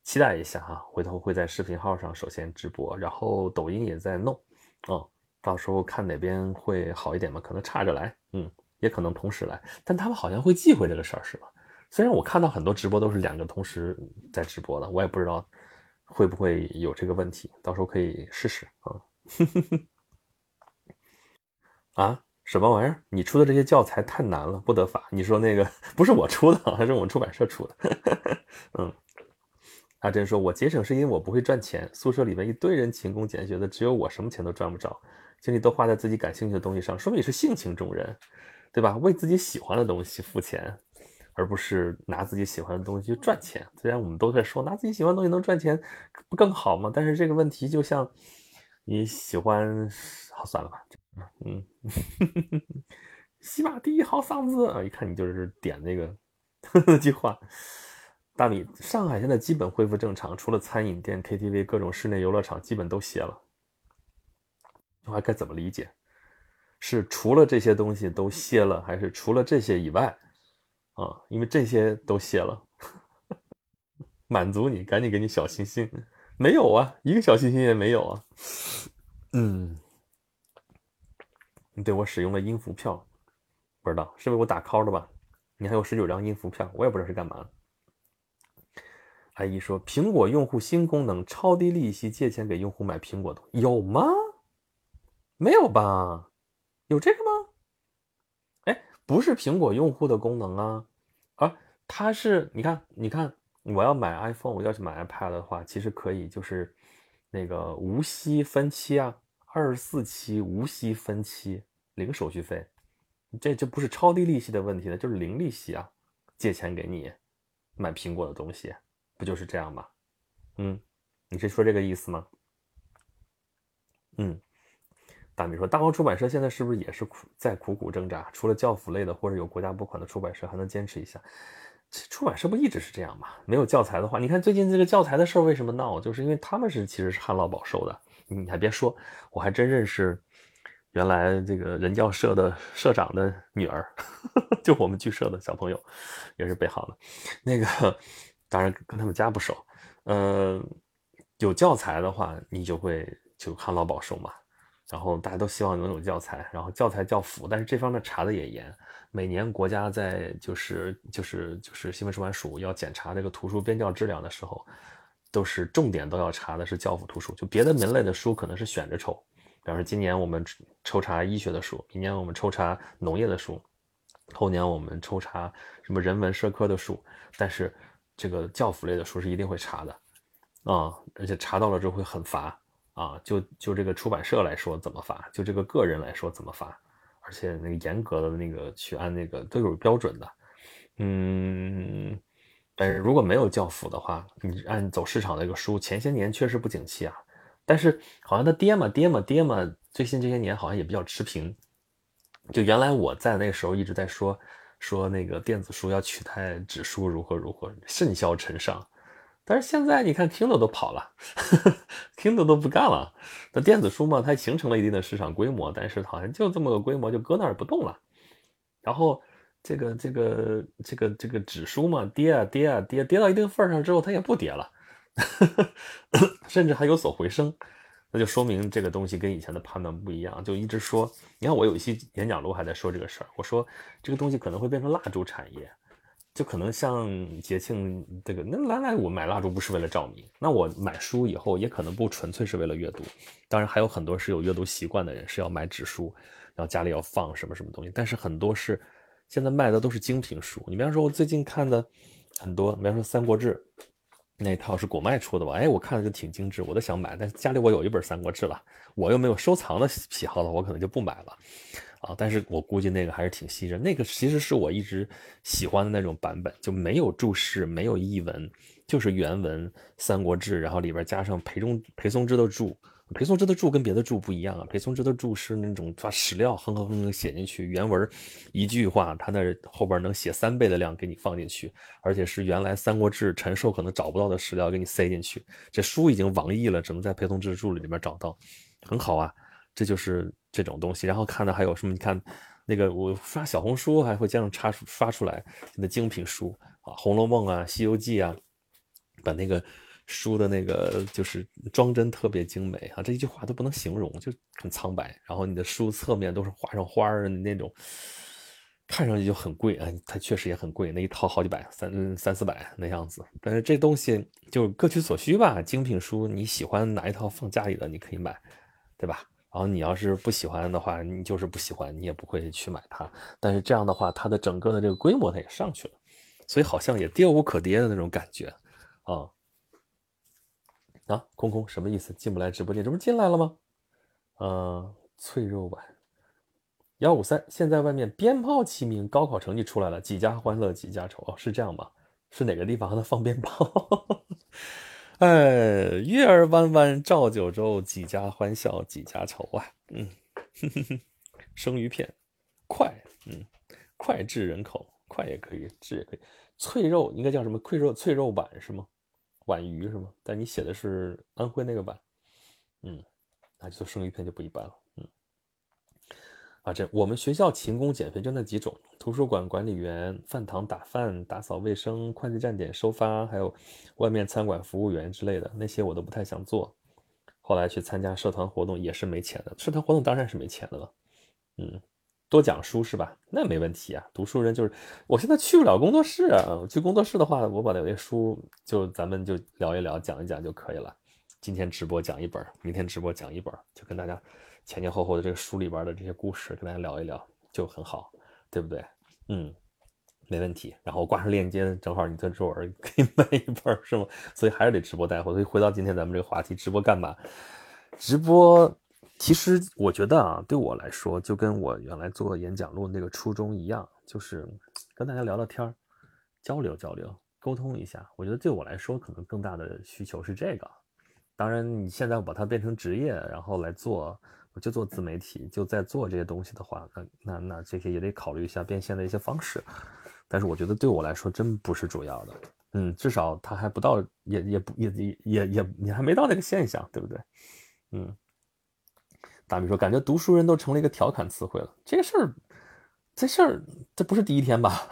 期待一下哈。回头会在视频号上首先直播，然后抖音也在弄啊，到时候看哪边会好一点嘛，可能差着来，嗯，也可能同时来，但他们好像会忌讳这个事儿，是吧？虽然我看到很多直播都是两个同时在直播的，我也不知道会不会有这个问题，到时候可以试试啊。啊？什么玩意儿？你出的这些教材太难了，不得法。你说那个不是我出的，还是我们出版社出的？嗯，阿珍说，我节省是因为我不会赚钱，宿舍里面一堆人勤工俭学的，只有我什么钱都赚不着，精力都花在自己感兴趣的东西上，说明你是性情中人，对吧？为自己喜欢的东西付钱，而不是拿自己喜欢的东西去赚钱。虽然我们都在说拿自己喜欢的东西能赚钱，不更好吗？但是这个问题就像你喜欢，好算了吧。嗯，喜马第一好嗓子啊！一看你就是点那个那句话。大米，上海现在基本恢复正常，除了餐饮店、KTV、各种室内游乐场基本都歇了。这话该怎么理解？是除了这些东西都歇了，还是除了这些以外啊？因为这些都歇了，满足你，赶紧给你小心心。没有啊，一个小心心也没有啊。嗯。对我使用了音符票，不知道是为我打 call 的吧？你还有十九张音符票，我也不知道是干嘛。阿姨说，苹果用户新功能，超低利息借钱给用户买苹果的，有吗？没有吧？有这个吗？哎，不是苹果用户的功能啊，啊，它是，你看，你看，我要买 iPhone，我要去买 iPad 的话，其实可以，就是那个无息分期啊。二十四期无息分期，零手续费，这这不是超低利息的问题了，就是零利息啊！借钱给你买苹果的东西，不就是这样吗？嗯，你是说这个意思吗？嗯，大米说，大王出版社现在是不是也是苦在苦苦挣扎？除了教辅类的或者有国家拨款的出版社，还能坚持一下？出版社不一直是这样吗？没有教材的话，你看最近这个教材的事儿为什么闹？就是因为他们是其实是旱涝保收的。你还别说，我还真认识原来这个人教社的社长的女儿，就我们剧社的小朋友，也是北航的。那个当然跟他们家不熟。嗯，有教材的话，你就会就旱涝保收嘛。然后大家都希望能有教材，然后教材教辅，但是这方面查的也严。每年国家在就是就是就是新闻出版署要检查这个图书编校质量的时候，都是重点都要查的是教辅图书，就别的门类的书可能是选着抽，比方说今年我们抽查医学的书，明年我们抽查农业的书，后年我们抽查什么人文社科的书，但是这个教辅类的书是一定会查的，啊，而且查到了之后会很罚啊，就就这个出版社来说怎么罚，就这个个人来说怎么罚。而且那个严格的那个去按那个都有标准的，嗯，但是如果没有教辅的话，你按走市场那个书，前些年确实不景气啊，但是好像它跌嘛跌嘛跌嘛，最近这些年好像也比较持平。就原来我在那时候一直在说说那个电子书要取代纸书如何如何甚嚣尘上。但是现在你看，Kindle 都跑了，Kindle 都不干了。那电子书嘛，它形成了一定的市场规模，但是好像就这么个规模，就搁那儿不动了。然后这个这个这个这个指数嘛，跌啊跌啊跌，跌到一定份儿上之后，它也不跌了，甚至还有所回升。那就说明这个东西跟以前的判断不一样。就一直说，你看我有一期演讲录还在说这个事儿，我说这个东西可能会变成蜡烛产业。就可能像节庆这个，那来来我买蜡烛不是为了照明，那我买书以后也可能不纯粹是为了阅读，当然还有很多是有阅读习惯的人是要买纸书，然后家里要放什么什么东西，但是很多是现在卖的都是精品书。你比方说，我最近看的很多，比方说《三国志》那套是果麦出的吧？哎，我看了就挺精致，我都想买，但是家里我有一本《三国志》了，我又没有收藏的喜好了，我可能就不买了。啊，但是我估计那个还是挺吸人。那个其实是我一直喜欢的那种版本，就没有注释，没有译文，就是原文《三国志》，然后里边加上裴中裴松之的注。裴松之的注跟别的注不一样啊，裴松之的注是那种把史料哼哼哼写进去，原文一句话，他那后边能写三倍的量给你放进去，而且是原来《三国志》陈寿可能找不到的史料给你塞进去。这书已经网译了，只能在裴松之的注里面找到，很好啊。这就是这种东西，然后看的还有什么？你看，那个我刷小红书还会经常插出发出来那精品书啊，《红楼梦》啊，《西游记》啊，把那个书的那个就是装帧特别精美啊，这一句话都不能形容，就很苍白。然后你的书侧面都是画上花儿的那种，看上去就很贵啊，它确实也很贵，那一套好几百，三三四百那样子。但是这东西就各取所需吧，精品书你喜欢哪一套放家里的，你可以买，对吧？然后你要是不喜欢的话，你就是不喜欢，你也不会去买它。但是这样的话，它的整个的这个规模它也上去了，所以好像也跌无可跌的那种感觉啊。啊，空空什么意思？进不来直播间，这不进来了吗？嗯，脆肉版幺五三，现在外面鞭炮齐鸣，高考成绩出来了，几家欢乐几家愁哦，是这样吗？是哪个地方还能放鞭炮？哎，月儿弯弯照九州，几家欢笑几家愁啊！嗯，生鱼片，快，嗯，脍炙人口，快也可以，炙也可以。脆肉应该叫什么？脆肉脆肉版是吗？皖鱼是吗？但你写的是安徽那个皖，嗯，那就生鱼片就不一般了。嗯啊，这我们学校勤工俭肥就那几种：图书馆管理员、饭堂打饭、打扫卫生、快递站点收发，还有外面餐馆服务员之类的，那些我都不太想做。后来去参加社团活动也是没钱的，社团活动当然是没钱的了。嗯，多讲书是吧？那没问题啊。读书人就是，我现在去不了工作室啊。去工作室的话，我把那些书就咱们就聊一聊，讲一讲就可以了。今天直播讲一本，明天直播讲一本，就跟大家。前前后后的这个书里边的这些故事，跟大家聊一聊就很好，对不对？嗯，没问题。然后挂上链接，正好你在这儿可以买一本，是吗？所以还是得直播带货。所以回到今天咱们这个话题，直播干嘛？直播其实我觉得啊，对我来说，就跟我原来做演讲录那个初衷一样，就是跟大家聊聊天儿，交流交流，沟通一下。我觉得对我来说，可能更大的需求是这个。当然，你现在把它变成职业，然后来做，我就做自媒体，就在做这些东西的话，那那那这些也得考虑一下变现的一些方式。但是我觉得对我来说，真不是主要的。嗯，至少他还不到，也也不也也也也你还没到那个现象，对不对？嗯。大米说：“感觉读书人都成了一个调侃词汇了。这事儿，这事儿，这不是第一天吧？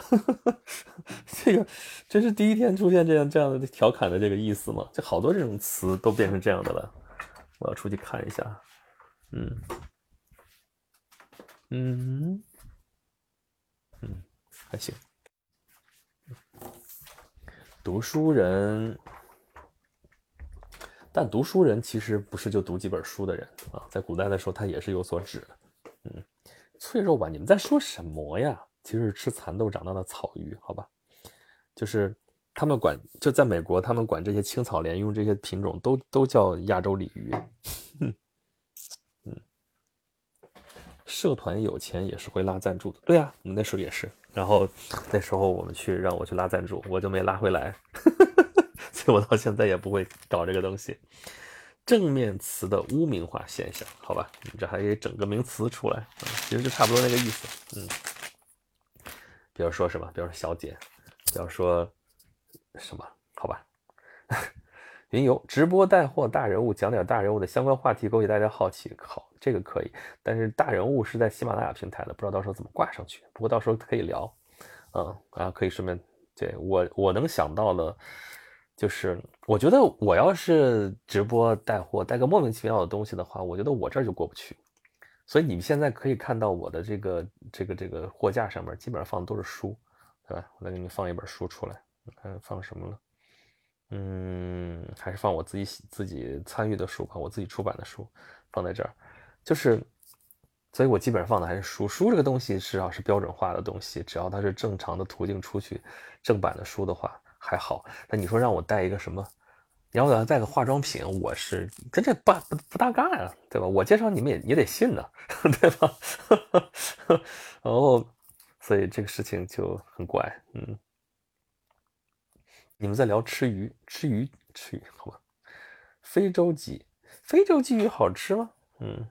这个，这是第一天出现这样这样的调侃的这个意思吗？这好多这种词都变成这样的了。我要出去看一下。嗯，嗯，嗯，还行。读书人。”但读书人其实不是就读几本书的人啊，在古代的时候他也是有所指的。嗯，脆肉吧，你们在说什么呀？其实是吃蚕豆长大的草鱼，好吧？就是他们管，就在美国，他们管这些青草鲢鳙这些品种都都叫亚洲鲤鱼。嗯，社团有钱也是会拉赞助的，对啊，我们那时候也是。然后那时候我们去让我去拉赞助，我就没拉回来。我到现在也不会搞这个东西。正面词的污名化现象，好吧，你这还给整个名词出来，其实就差不多那个意思。嗯，比如说什么，比如说小姐，比如说什么，好吧。云游直播带货大人物，讲点大人物的相关话题，勾起大家好奇。好，这个可以。但是大人物是在喜马拉雅平台的，不知道到时候怎么挂上去。不过到时候可以聊，嗯，然后可以顺便对我我能想到的。就是我觉得我要是直播带货带个莫名其妙的东西的话，我觉得我这儿就过不去。所以你们现在可以看到我的这个这个这个货架上面基本上放的都是书，对吧？我再给你放一本书出来，看放什么了？嗯，还是放我自己自己参与的书吧，我自己出版的书放在这儿。就是，所以我基本上放的还是书。书这个东西至少是标准化的东西，只要它是正常的途径出去正版的书的话。还好，那你说让我带一个什么？你要我要带个化妆品，我是跟这不不不搭嘎呀，对吧？我介绍你们也也得信呢，对吧？然后，所以这个事情就很怪，嗯。你们在聊吃鱼，吃鱼，吃鱼，好吧？非洲鲫，非洲鲫鱼好吃吗？嗯。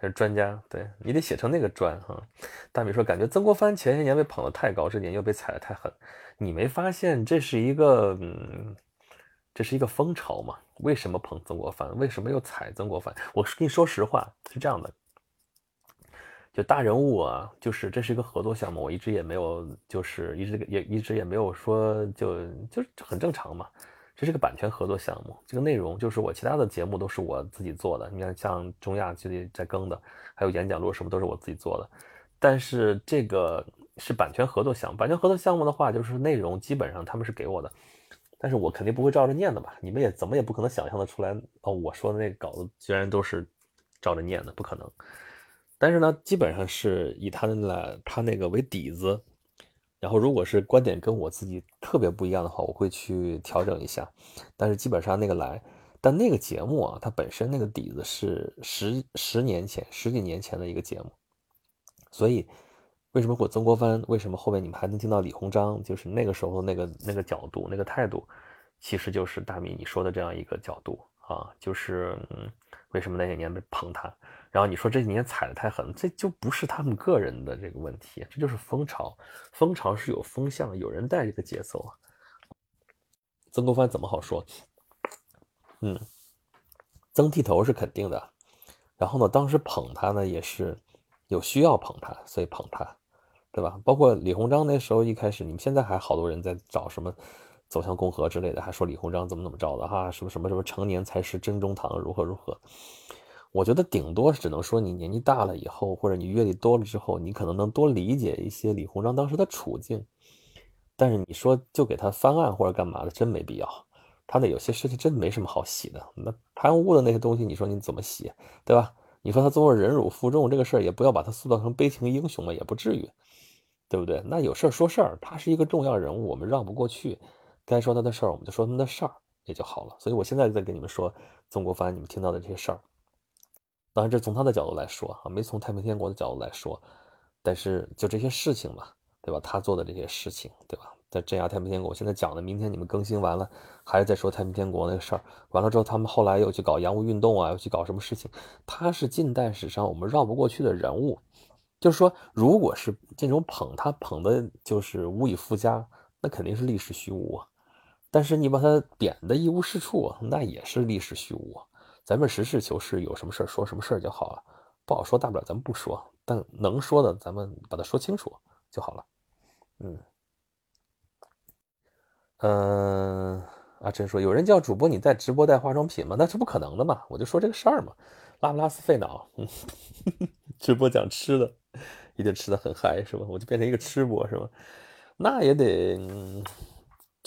还是专家，对你得写成那个专哈。大米说，感觉曾国藩前些年被捧得太高，这年又被踩得太狠。你没发现这是一个，嗯，这是一个风潮吗？为什么捧曾国藩？为什么又踩曾国藩？我跟你说实话，是这样的，就大人物啊，就是这是一个合作项目，我一直也没有，就是一直也一直也没有说，就就很正常嘛。这是个版权合作项目，这个内容就是我其他的节目都是我自己做的。你看，像中亚就得在更的，还有演讲录什么都是我自己做的。但是这个是版权合作项目，版权合作项目的话，就是内容基本上他们是给我的，但是我肯定不会照着念的吧？你们也怎么也不可能想象得出来哦，我说的那个稿子居然都是照着念的，不可能。但是呢，基本上是以他的他那个为底子。然后，如果是观点跟我自己特别不一样的话，我会去调整一下。但是基本上那个来，但那个节目啊，它本身那个底子是十十年前、十几年前的一个节目。所以，为什么我曾国藩？为什么后面你们还能听到李鸿章？就是那个时候那个那个角度、那个态度，其实就是大米你说的这样一个角度啊，就是嗯，为什么那些年被捧他？然后你说这几年踩的太狠，这就不是他们个人的这个问题，这就是风潮。风潮是有风向，有人带这个节奏啊。曾国藩怎么好说？嗯，曾剃头是肯定的。然后呢，当时捧他呢，也是有需要捧他，所以捧他，对吧？包括李鸿章那时候一开始，你们现在还好多人在找什么走向共和之类的，还说李鸿章怎么怎么着的哈，什么什么什么成年才是真中堂，如何如何。我觉得顶多只能说你年纪大了以后，或者你阅历多了之后，你可能能多理解一些李鸿章当时的处境。但是你说就给他翻案或者干嘛的，真没必要。他的有些事情真没什么好洗的。那贪污的那些东西，你说你怎么洗，对吧？你说他做忍辱负重这个事儿，也不要把他塑造成悲情英雄嘛，也不至于，对不对？那有事儿说事儿，他是一个重要人物，我们让不过去。该说他的事儿，我们就说他的事儿也就好了。所以我现在在跟你们说曾国藩，你们听到的这些事儿。当然，这从他的角度来说啊，没从太平天国的角度来说。但是就这些事情嘛，对吧？他做的这些事情，对吧？在镇压太平天国，我现在讲的，明天你们更新完了，还是在说太平天国那个事儿。完了之后，他们后来又去搞洋务运动啊，又去搞什么事情？他是近代史上我们绕不过去的人物。就是说，如果是这种捧他捧的，就是无以复加，那肯定是历史虚无啊。但是你把他贬的一无是处，那也是历史虚无。咱们实事求是，有什么事说什么事就好了。不好说，大不了咱们不说。但能说的，咱们把它说清楚就好了。嗯，嗯，阿珍说，有人叫主播你在直播带化妆品吗？那是不可能的嘛。我就说这个事儿嘛，拉不拉丝费脑。直播讲吃的，一定吃的很嗨是吧？我就变成一个吃播是吧？那也得，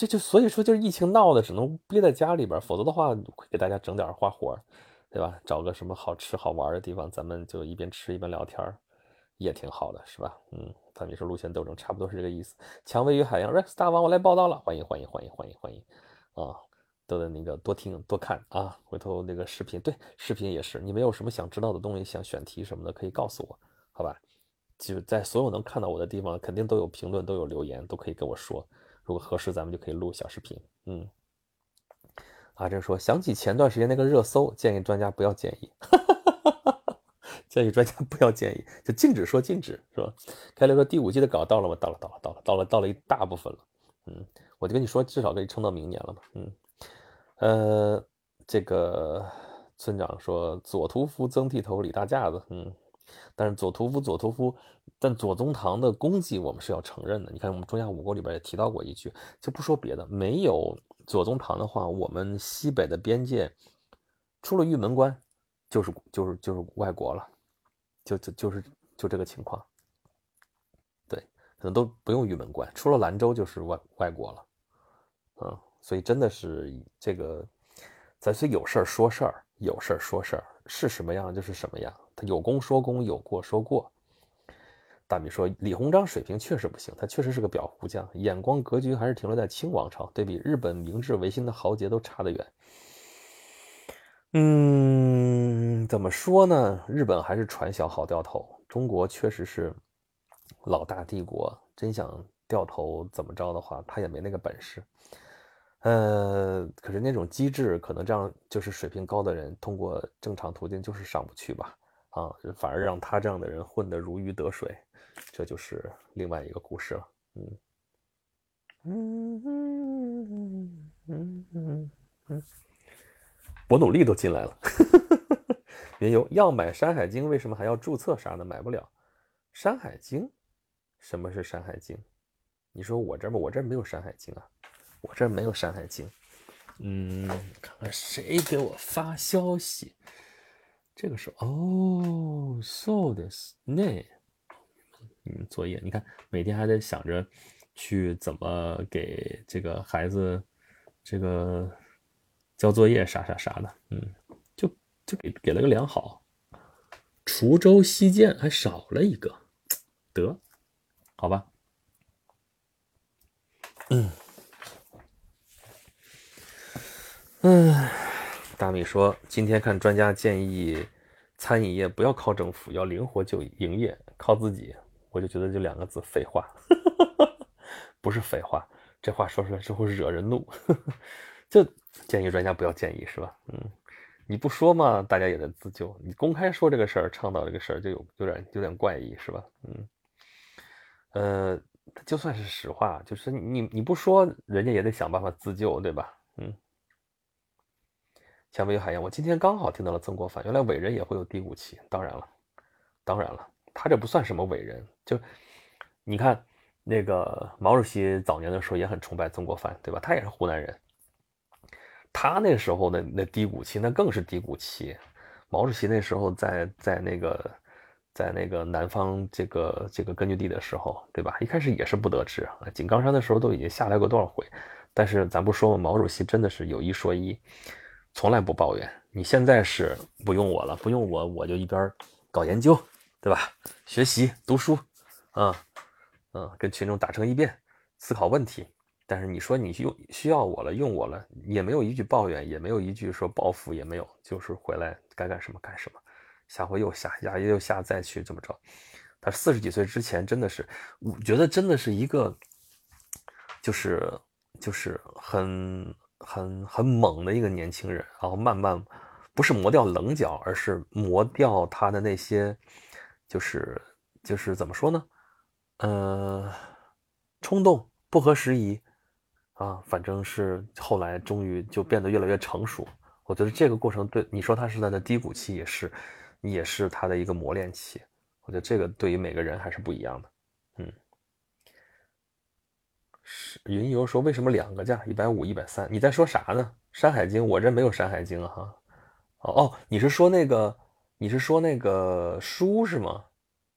这就所以说就是疫情闹的，只能憋在家里边，否则的话给大家整点花活，对吧？找个什么好吃好玩的地方，咱们就一边吃一边聊天儿。也挺好的，是吧？嗯，咱们说路线斗争，差不多是这个意思。蔷薇与海洋，Rex 大王，我来报道了，欢迎欢迎欢迎欢迎欢迎啊！都得那个多听多看啊，回头那个视频，对，视频也是。你们有什么想知道的东西，想选题什么的，可以告诉我，好吧？就在所有能看到我的地方，肯定都有评论，都有留言，都可以跟我说。如果合适，咱们就可以录小视频。嗯，阿珍说，想起前段时间那个热搜，建议专家不要建议。建议专家不要建议，就禁止说禁止，是吧？开刘说第五季的稿到了吗？到了，到了，到了，到了，到了一大部分了。嗯，我就跟你说，至少可以撑到明年了嘛。嗯，呃，这个村长说左屠夫曾剃头李大架子。嗯，但是左屠夫左屠夫，但左宗棠的功绩我们是要承认的。你看我们中亚五国里边也提到过一句，就不说别的，没有左宗棠的话，我们西北的边界出了玉门关，就是就是就是外国了。就就就是就这个情况，对，可能都不用玉门关，出了兰州就是外外国了，嗯，所以真的是这个，咱是有事儿说事儿，有事儿说事儿，是什么样就是什么样，有功说功，有过说过。大米说李鸿章水平确实不行，他确实是个裱糊匠，眼光格局还是停留在清王朝，对比日本明治维新的豪杰都差得远。嗯，怎么说呢？日本还是船小好掉头，中国确实是老大帝国，真想掉头怎么着的话，他也没那个本事。呃，可是那种机制，可能这样就是水平高的人，通过正常途径就是上不去吧？啊，反而让他这样的人混得如鱼得水，这就是另外一个故事了。嗯，嗯嗯嗯嗯嗯。我努力都进来了，云游要买《山海经》，为什么还要注册啥的？买不了《山海经》，什么是《山海经》？你说我这儿，我这儿没有《山海经》啊，我这儿没有《山海经》。嗯，看看谁给我发消息。这个是哦，so this 那，嗯，作业，你看每天还得想着去怎么给这个孩子这个。交作业啥啥啥的，嗯，就就给给了个良好。滁州西涧还少了一个，得，好吧。嗯，唉，大米说今天看专家建议，餐饮业不要靠政府，要灵活就营业，靠自己。我就觉得就两个字废话，不是废话，这话说出来之后惹人怒，就。建议专家不要建议是吧？嗯，你不说嘛，大家也在自救。你公开说这个事儿，倡导这个事儿，就有有点有点怪异是吧？嗯，呃，就算是实话，就是你你不说，人家也得想办法自救，对吧？嗯。蔷薇海洋，我今天刚好听到了曾国藩，原来伟人也会有低谷期。当然了，当然了，他这不算什么伟人，就你看那个毛主席早年的时候也很崇拜曾国藩，对吧？他也是湖南人。他那时候的那低谷期，那更是低谷期。毛主席那时候在在那个在那个南方这个这个根据地的时候，对吧？一开始也是不得志。井冈山的时候都已经下来过多少回，但是咱不说嘛，毛主席真的是有一说一，从来不抱怨。你现在是不用我了，不用我，我就一边搞研究，对吧？学习读书，啊，嗯，跟群众打成一片，思考问题。但是你说你用需要我了，用我了，也没有一句抱怨，也没有一句说报复，也没有，就是回来该干什么干什么。下回又下，下又下，再去怎么着？他四十几岁之前真的是，我觉得真的是一个，就是就是很很很猛的一个年轻人，然后慢慢不是磨掉棱角，而是磨掉他的那些，就是就是怎么说呢？呃，冲动、不合时宜啊，反正是后来终于就变得越来越成熟。我觉得这个过程对你说他是他的低谷期，也是也是他的一个磨练期。我觉得这个对于每个人还是不一样的，嗯。云游说为什么两个价一百五一百三？你在说啥呢？《山海经》我这没有《山海经》哈。哦哦，你是说那个你是说那个书是吗？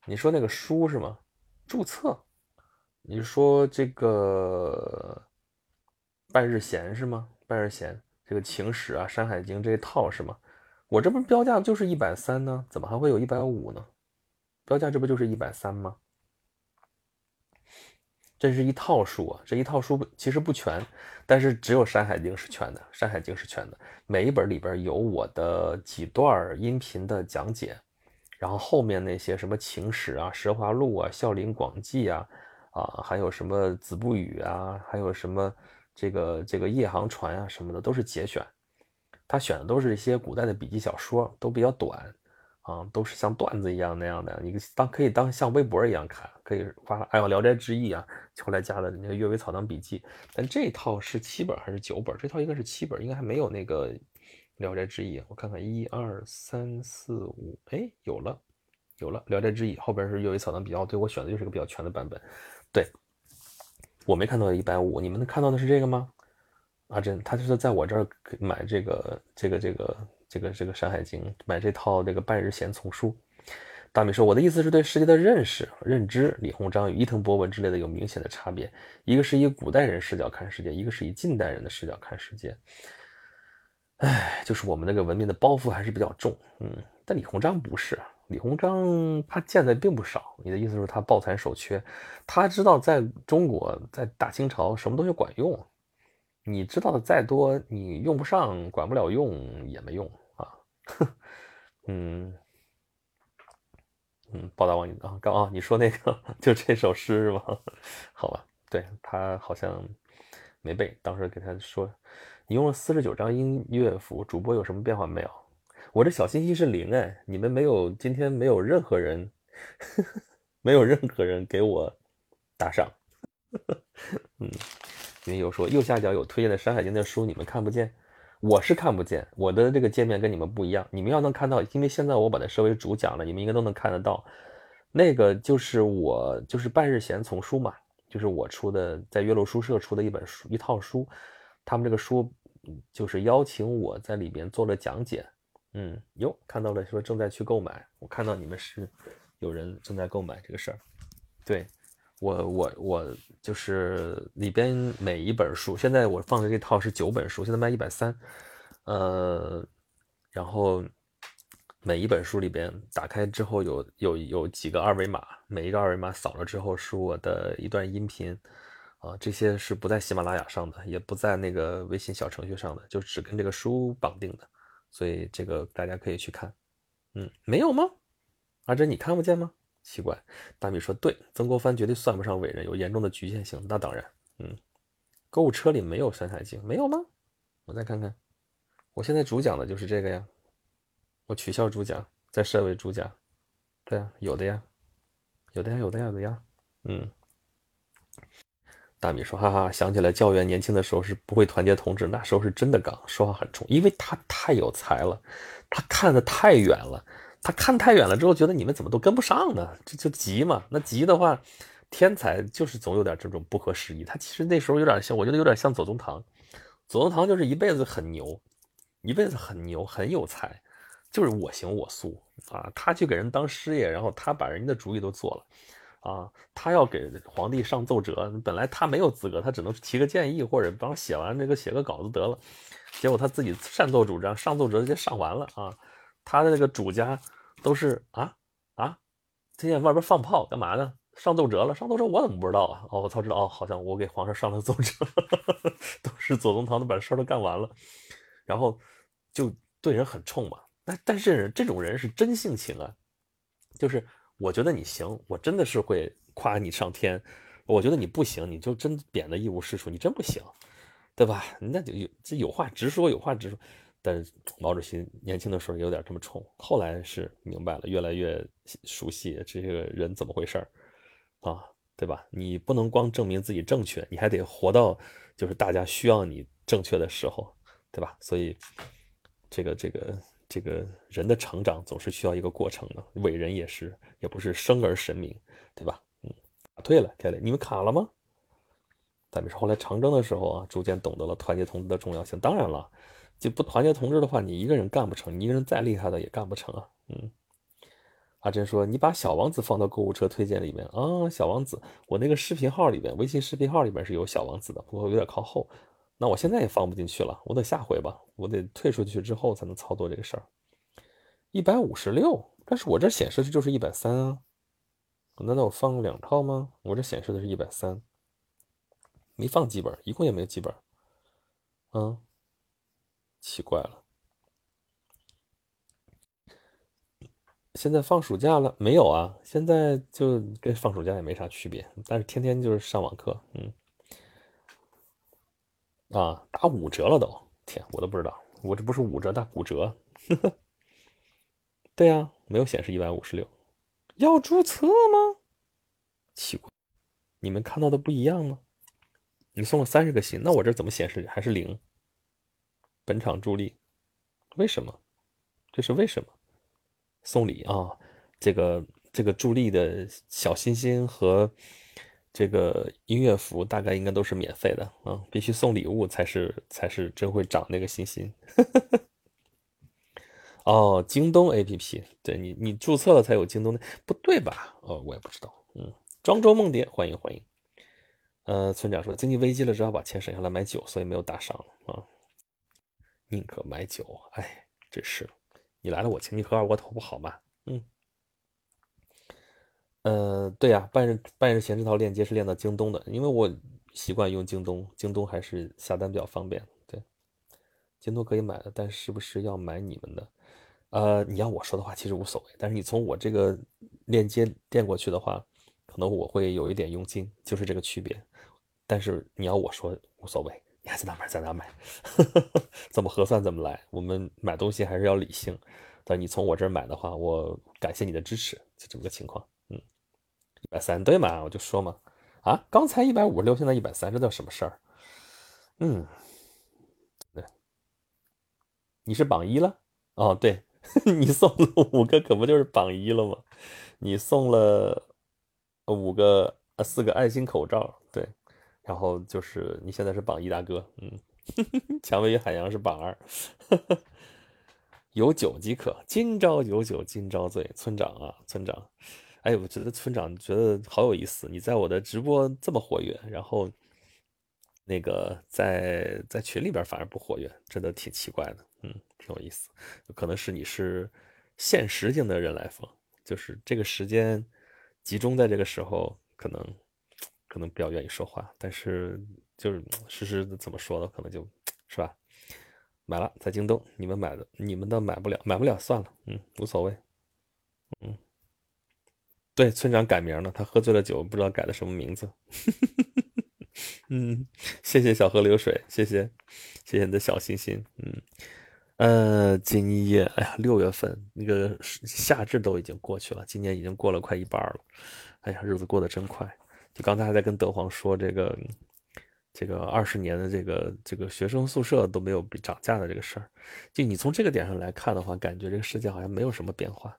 你说那个书是吗？注册？你说这个半日闲是吗？半日闲这个情史啊，《山海经》这一套是吗？我这不标价就是一百三呢，怎么还会有一百五呢？标价这不就是一百三吗？这是一套书啊，这一套书其实不全，但是只有《山海经》是全的，《山海经》是全的，每一本里边有我的几段音频的讲解，然后后面那些什么情史啊、蛇华录啊、孝陵广记啊，啊，还有什么子不语啊，还有什么这个这个夜航船啊什么的，都是节选，他选的都是一些古代的笔记小说，都比较短。啊，都是像段子一样那样的，你当可以当像微博一样看，可以发。哎呦，《聊斋志异》啊，后来加的那个《阅微草堂笔记》，但这套是七本还是九本？这套应该是七本，应该还没有那个《聊斋志异》。我看看，一二三四五，哎，有了，有了，《聊斋志异》后边是《阅微草堂笔记》。对我选的就是个比较全的版本。对，我没看到一百五，你们能看到的是这个吗？阿珍，他就是在我这儿买这个，这个，这个。这个这个《山海经》买这套这个半日闲丛书，大米说：“我的意思是对世界的认识、认知。李鸿章与伊藤博文之类的有明显的差别，一个是以古代人视角看世界，一个是以近代人的视角看世界。哎，就是我们那个文明的包袱还是比较重，嗯。但李鸿章不是，李鸿章他见的并不少。你的意思是，他抱残守缺，他知道在中国，在大清朝什么东西管用，你知道的再多，你用不上，管不了用也没用。”哼，嗯，嗯，报答王你啊，刚啊，你说那个就这首诗是吧？好吧，对他好像没背，当时给他说，你用了四十九张音乐符，主播有什么变化没有？我这小心心是零哎，你们没有，今天没有任何人，没有任何人给我打赏。嗯，因为有说右下角有推荐的《山海经》的书，你们看不见。我是看不见，我的这个界面跟你们不一样。你们要能看到，因为现在我把它设为主讲了，你们应该都能看得到。那个就是我，就是半日闲丛书嘛，就是我出的，在岳麓书社出的一本书，一套书。他们这个书就是邀请我在里边做了讲解。嗯，哟，看到了，说正在去购买。我看到你们是有人正在购买这个事儿。对。我我我就是里边每一本书，现在我放的这套是九本书，现在卖一百三，呃，然后每一本书里边打开之后有有有几个二维码，每一个二维码扫了之后是我的一段音频，啊，这些是不在喜马拉雅上的，也不在那个微信小程序上的，就只跟这个书绑定的，所以这个大家可以去看，嗯，没有吗？阿珍你看不见吗？奇怪，大米说对，曾国藩绝对算不上伟人，有严重的局限性。那当然，嗯，购物车里没有《山海经》，没有吗？我再看看，我现在主讲的就是这个呀。我取消主讲，再设为主讲。对啊，有的呀，有的呀，有的呀，有的呀。嗯，大米说，哈哈，想起来教员年轻的时候是不会团结同志，那时候是真的刚，说话很冲，因为他太有才了，他看得太远了。他看太远了之后，觉得你们怎么都跟不上呢？这就急嘛。那急的话，天才就是总有点这种不合时宜。他其实那时候有点像，我觉得有点像左宗棠。左宗棠就是一辈子很牛，一辈子很牛，很有才，就是我行我素啊。他去给人当师爷，然后他把人家的主意都做了啊。他要给皇帝上奏折，本来他没有资格，他只能提个建议或者帮写完这个写个稿子得了。结果他自己擅作主张，上奏折就上完了啊。他的那个主家。都是啊啊！听见外边放炮干嘛呢？上奏折了，上奏折我怎么不知道啊？哦，我操，知道哦，好像我给皇上上了奏折，都是左宗棠都把事儿都干完了，然后就对人很冲嘛。那但是这种人是真性情啊，就是我觉得你行，我真的是会夸你上天；我觉得你不行，你就真贬得一无是处，你真不行，对吧？那就有这有话直说，有话直说。但是毛主席年轻的时候有点这么冲，后来是明白了，越来越熟悉这个人怎么回事儿啊，对吧？你不能光证明自己正确，你还得活到就是大家需要你正确的时候，对吧？所以这个这个这个人的成长总是需要一个过程的，伟人也是，也不是生而神明，对吧？嗯，打退了，凯雷，你们卡了吗？咱们是后来长征的时候啊，逐渐懂得了团结同志的重要性。当然了。就不团结同志的话，你一个人干不成，你一个人再厉害的也干不成啊。嗯，阿珍说你把小王子放到购物车推荐里面啊，小王子，我那个视频号里边，微信视频号里边是有小王子的，不过有点靠后，那我现在也放不进去了，我得下回吧，我得退出去之后才能操作这个事儿。一百五十六，但是我这显示的就是一百三啊，难道我放了两套吗？我这显示的是一百三，没放几本，一共也没有几本，嗯。奇怪了，现在放暑假了没有啊？现在就跟放暑假也没啥区别，但是天天就是上网课，嗯，啊，打五折了都，天，我都不知道，我这不是五折打骨折，对呀，没有显示一百五十六，要注册吗？奇怪，你们看到的不一样吗？你送了三十个心，那我这怎么显示还是零？本场助力，为什么？这是为什么？送礼啊！这个这个助力的小心心和这个音乐服大概应该都是免费的啊，必须送礼物才是才是真会长那个心心。哦，京东 APP，对你你注册了才有京东的，不对吧？哦，我也不知道。嗯，庄周梦蝶，欢迎欢迎。呃，村长说经济危机了，只好把钱省下来买酒，所以没有打赏啊。宁可买酒，哎，真是，你来了，我请你喝二锅头不好吗？嗯，呃，对呀，半日半日闲这套链接是练到京东的，因为我习惯用京东，京东还是下单比较方便。对，京东可以买的，但是不是要买你们的？呃，你要我说的话，其实无所谓，但是你从我这个链接垫过去的话，可能我会有一点佣金，就是这个区别。但是你要我说无所谓。你还在哪买，在哪买，怎么核算怎么来。我们买东西还是要理性。但你从我这儿买的话，我感谢你的支持，就这么个情况。嗯，一百三对嘛？我就说嘛。啊，刚才一百五十六，现在一百三，这叫什么事儿？嗯，对，你是榜一了。哦，对，你送了五个，可不就是榜一了吗？你送了五个、四个爱心口罩，然后就是你现在是榜一大哥，嗯，蔷薇与海洋是榜二，有酒即可，今朝有酒今朝醉。村长啊，村长，哎，我觉得村长觉得好有意思，你在我的直播这么活跃，然后那个在在群里边反而不活跃，真的挺奇怪的，嗯，挺有意思，可能是你是现实性的人来疯，就是这个时间集中在这个时候，可能。可能比较愿意说话，但是就是事 实怎么说的，可能就是吧。买了在京东，你们买的，你们的买不了，买不了算了，嗯，无所谓。嗯，对，村长改名了，他喝醉了酒，不知道改的什么名字。嗯，谢谢小河流水，谢谢，谢谢你的小心心。嗯，呃，今夜，哎呀，六月份那个夏至都已经过去了，今年已经过了快一半了。哎呀，日子过得真快。就刚才还在跟德皇说这个，这个二十年的这个这个学生宿舍都没有涨价的这个事儿，就你从这个点上来看的话，感觉这个世界好像没有什么变化，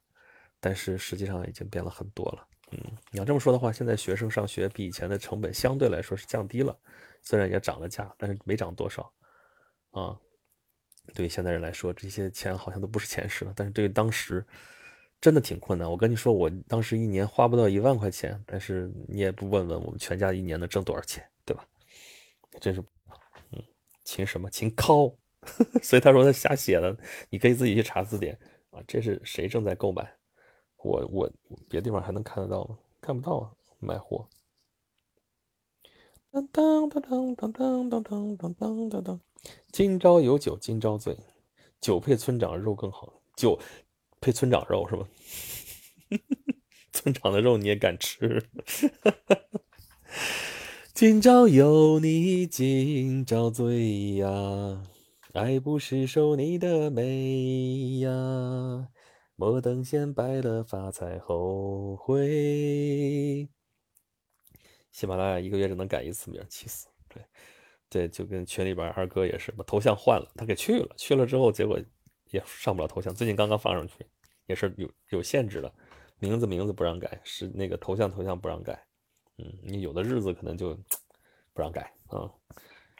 但是实际上已经变了很多了。嗯，你要这么说的话，现在学生上学比以前的成本相对来说是降低了，虽然也涨了价，但是没涨多少。啊，对于现代人来说，这些钱好像都不是钱事了，但是对于当时。真的挺困难，我跟你说，我当时一年花不到一万块钱，但是你也不问问我们全家一年能挣多少钱，对吧？真是，嗯，秦什么秦靠，所以他说他瞎写的，你可以自己去查字典啊。这是谁正在购买？我我别地方还能看得到吗？看不到啊，卖货。当当当当当当当当当当当，今朝有酒今朝醉，酒配村长肉更好。酒配村长肉是吧？村长的肉你也敢吃？今朝有你今朝醉呀，爱不释手你的美呀，莫等闲白了发才后悔。喜马拉雅一个月只能改一次名，气死！对，对，就跟群里边二哥也是，把头像换了，他给去了，去了之后结果也上不了头像，最近刚刚放上去，也是有有限制的，名字名字不让改，是那个头像头像不让改，嗯，你有的日子可能就不让改啊。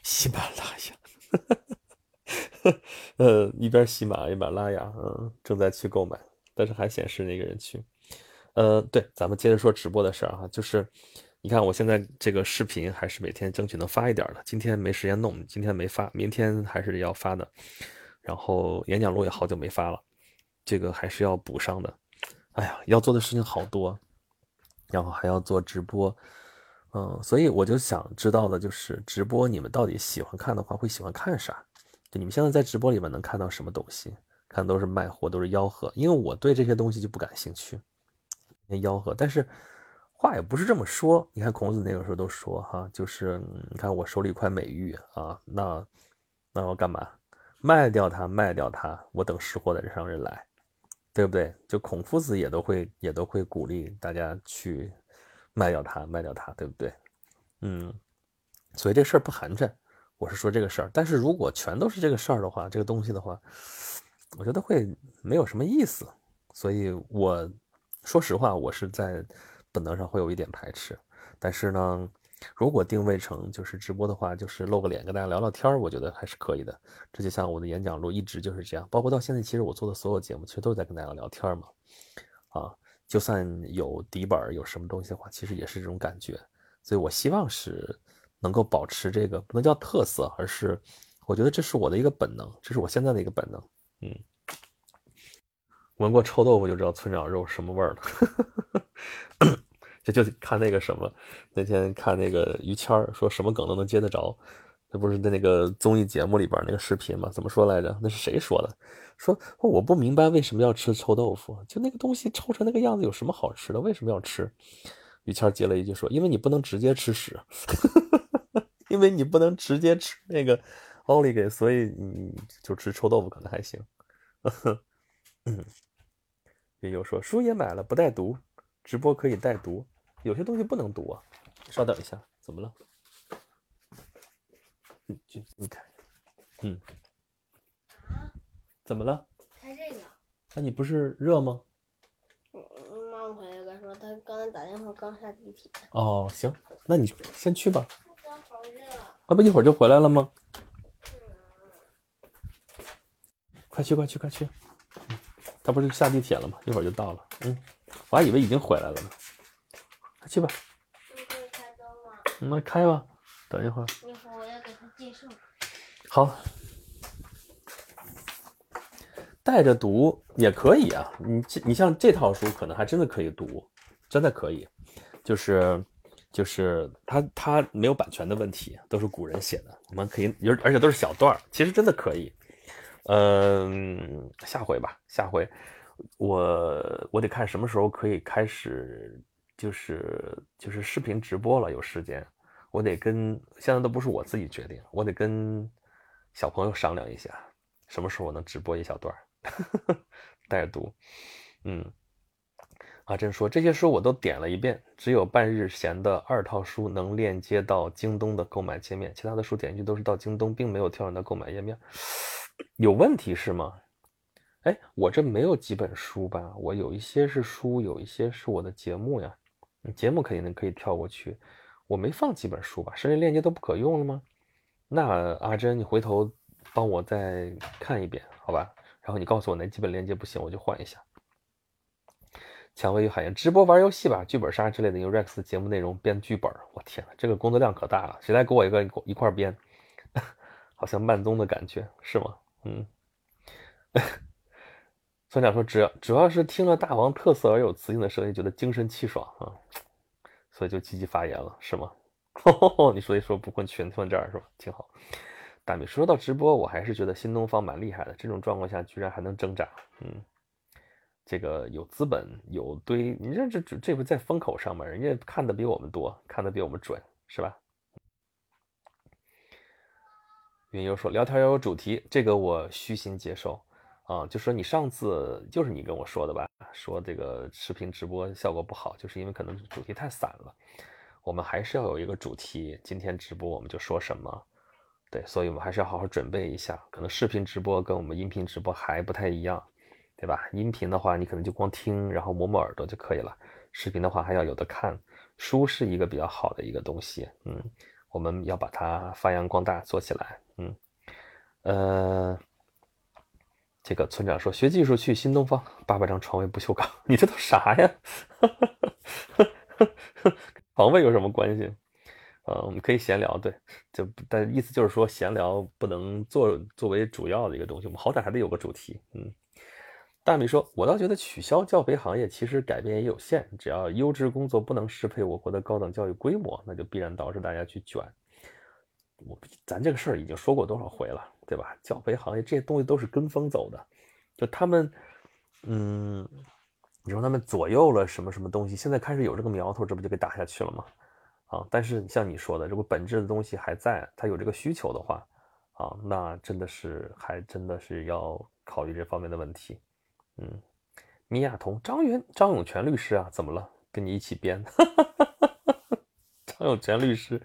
喜马拉雅，呃，一边喜马一边拉雅，嗯，正在去购买，但是还显示那个人去，呃，对，咱们接着说直播的事儿哈，就是。你看，我现在这个视频还是每天争取能发一点的。今天没时间弄，今天没发，明天还是要发的。然后演讲录也好久没发了，这个还是要补上的。哎呀，要做的事情好多，然后还要做直播，嗯，所以我就想知道的就是直播你们到底喜欢看的话会喜欢看啥？就你们现在在直播里面能看到什么东西？看都是卖货，都是吆喝，因为我对这些东西就不感兴趣，那吆喝，但是。话也不是这么说，你看孔子那个时候都说哈，就是你看我手里一块美玉啊，那那我干嘛卖掉它？卖掉它，我等识货的人上人来，对不对？就孔夫子也都会也都会鼓励大家去卖掉它，卖掉它，对不对？嗯，所以这事儿不寒碜，我是说这个事儿。但是如果全都是这个事儿的话，这个东西的话，我觉得会没有什么意思。所以我说实话，我是在。本能上会有一点排斥，但是呢，如果定位成就是直播的话，就是露个脸跟大家聊聊天儿，我觉得还是可以的。这就像我的演讲录一直就是这样，包括到现在，其实我做的所有节目其实都在跟大家聊天嘛。啊，就算有底本有什么东西的话，其实也是这种感觉。所以我希望是能够保持这个不能叫特色，而是我觉得这是我的一个本能，这是我现在的一个本能。嗯，闻过臭豆腐就知道村长肉什么味儿了。这就看那个什么，那天看那个于谦儿说什么梗都能接得着，那不是在那个综艺节目里边那个视频吗？怎么说来着？那是谁说的？说我不明白为什么要吃臭豆腐，就那个东西臭成那个样子有什么好吃的？为什么要吃？于谦接了一句说：“因为你不能直接吃屎，因为你不能直接吃那个奥利给，所以你就吃臭豆腐可能还行。”嗯，也有说书也买了不带读，直播可以带读。有些东西不能读啊，稍等一下，怎么了？你你看，嗯，怎么了？开这个。那你不是热吗？嗯，妈妈回来了，说他刚才打电话，刚下地铁。哦，行，那你先去吧。好热。那不一会儿就回来了吗？快去快去快去！他不是下地铁了吗？一会儿就到了。嗯，我还以为已经回来了呢。去吧，那开吧，等一会儿。一会儿我要给他介绍。好，带着读也可以啊。你你像这套书，可能还真的可以读，真的可以。就是就是它它没有版权的问题，都是古人写的，我们可以，而而且都是小段儿其实真的可以。嗯，下回吧，下回我我得看什么时候可以开始。就是就是视频直播了，有时间，我得跟现在都不是我自己决定，我得跟小朋友商量一下，什么时候我能直播一小段 带着读。嗯，阿珍说这些书我都点了一遍，只有半日闲的二套书能链接到京东的购买界面，其他的书点进去都是到京东，并没有跳转到购买页面，有问题是吗？哎，我这没有几本书吧？我有一些是书，有一些是我的节目呀。节目肯定可以跳过去，我没放几本书吧？深圳链接都不可用了吗？那阿珍，你回头帮我再看一遍，好吧？然后你告诉我哪几本链接不行，我就换一下。蔷薇与海燕直播玩游戏吧，剧本杀之类的，用 Rex 的节目内容编剧本。我天呐，这个工作量可大了，谁来给我一个一块编？好像慢综的感觉是吗？嗯。村长说：“主要主要是听了大王特色而有磁性的声音，觉得精神气爽啊，所以就积极发言了，是吗？你说一说不混群，听这儿是吧？挺好。大米说到直播，我还是觉得新东方蛮厉害的，这种状况下居然还能挣扎，嗯，这个有资本有堆，你这这这不在风口上吗？人家看的比我们多，看的比我们准，是吧？云游说聊天要有主题，这个我虚心接受啊。就说你上次就是你跟我说的吧，说这个视频直播效果不好，就是因为可能主题太散了。我们还是要有一个主题，今天直播我们就说什么。对，所以我们还是要好好准备一下。可能视频直播跟我们音频直播还不太一样，对吧？音频的话，你可能就光听，然后摸摸耳朵就可以了。视频的话，还要有的看。书是一个比较好的一个东西，嗯，我们要把它发扬光大，做起来。嗯，呃，这个村长说学技术去新东方，八百张床位不锈钢，你这都啥呀？床位有什么关系？呃，我们可以闲聊，对，就但意思就是说闲聊不能作作为主要的一个东西，我们好歹还得有个主题。嗯，大米说，我倒觉得取消教培行业其实改变也有限，只要优质工作不能适配我国的高等教育规模，那就必然导致大家去卷。我咱这个事儿已经说过多少回了，对吧？教培行业这些东西都是跟风走的，就他们，嗯，你说他们左右了什么什么东西，现在开始有这个苗头，这不就给打下去了吗？啊，但是像你说的，如果本质的东西还在，他有这个需求的话，啊，那真的是还真的是要考虑这方面的问题。嗯，米亚彤，张元张永全律师啊，怎么了？跟你一起编？张永全律师，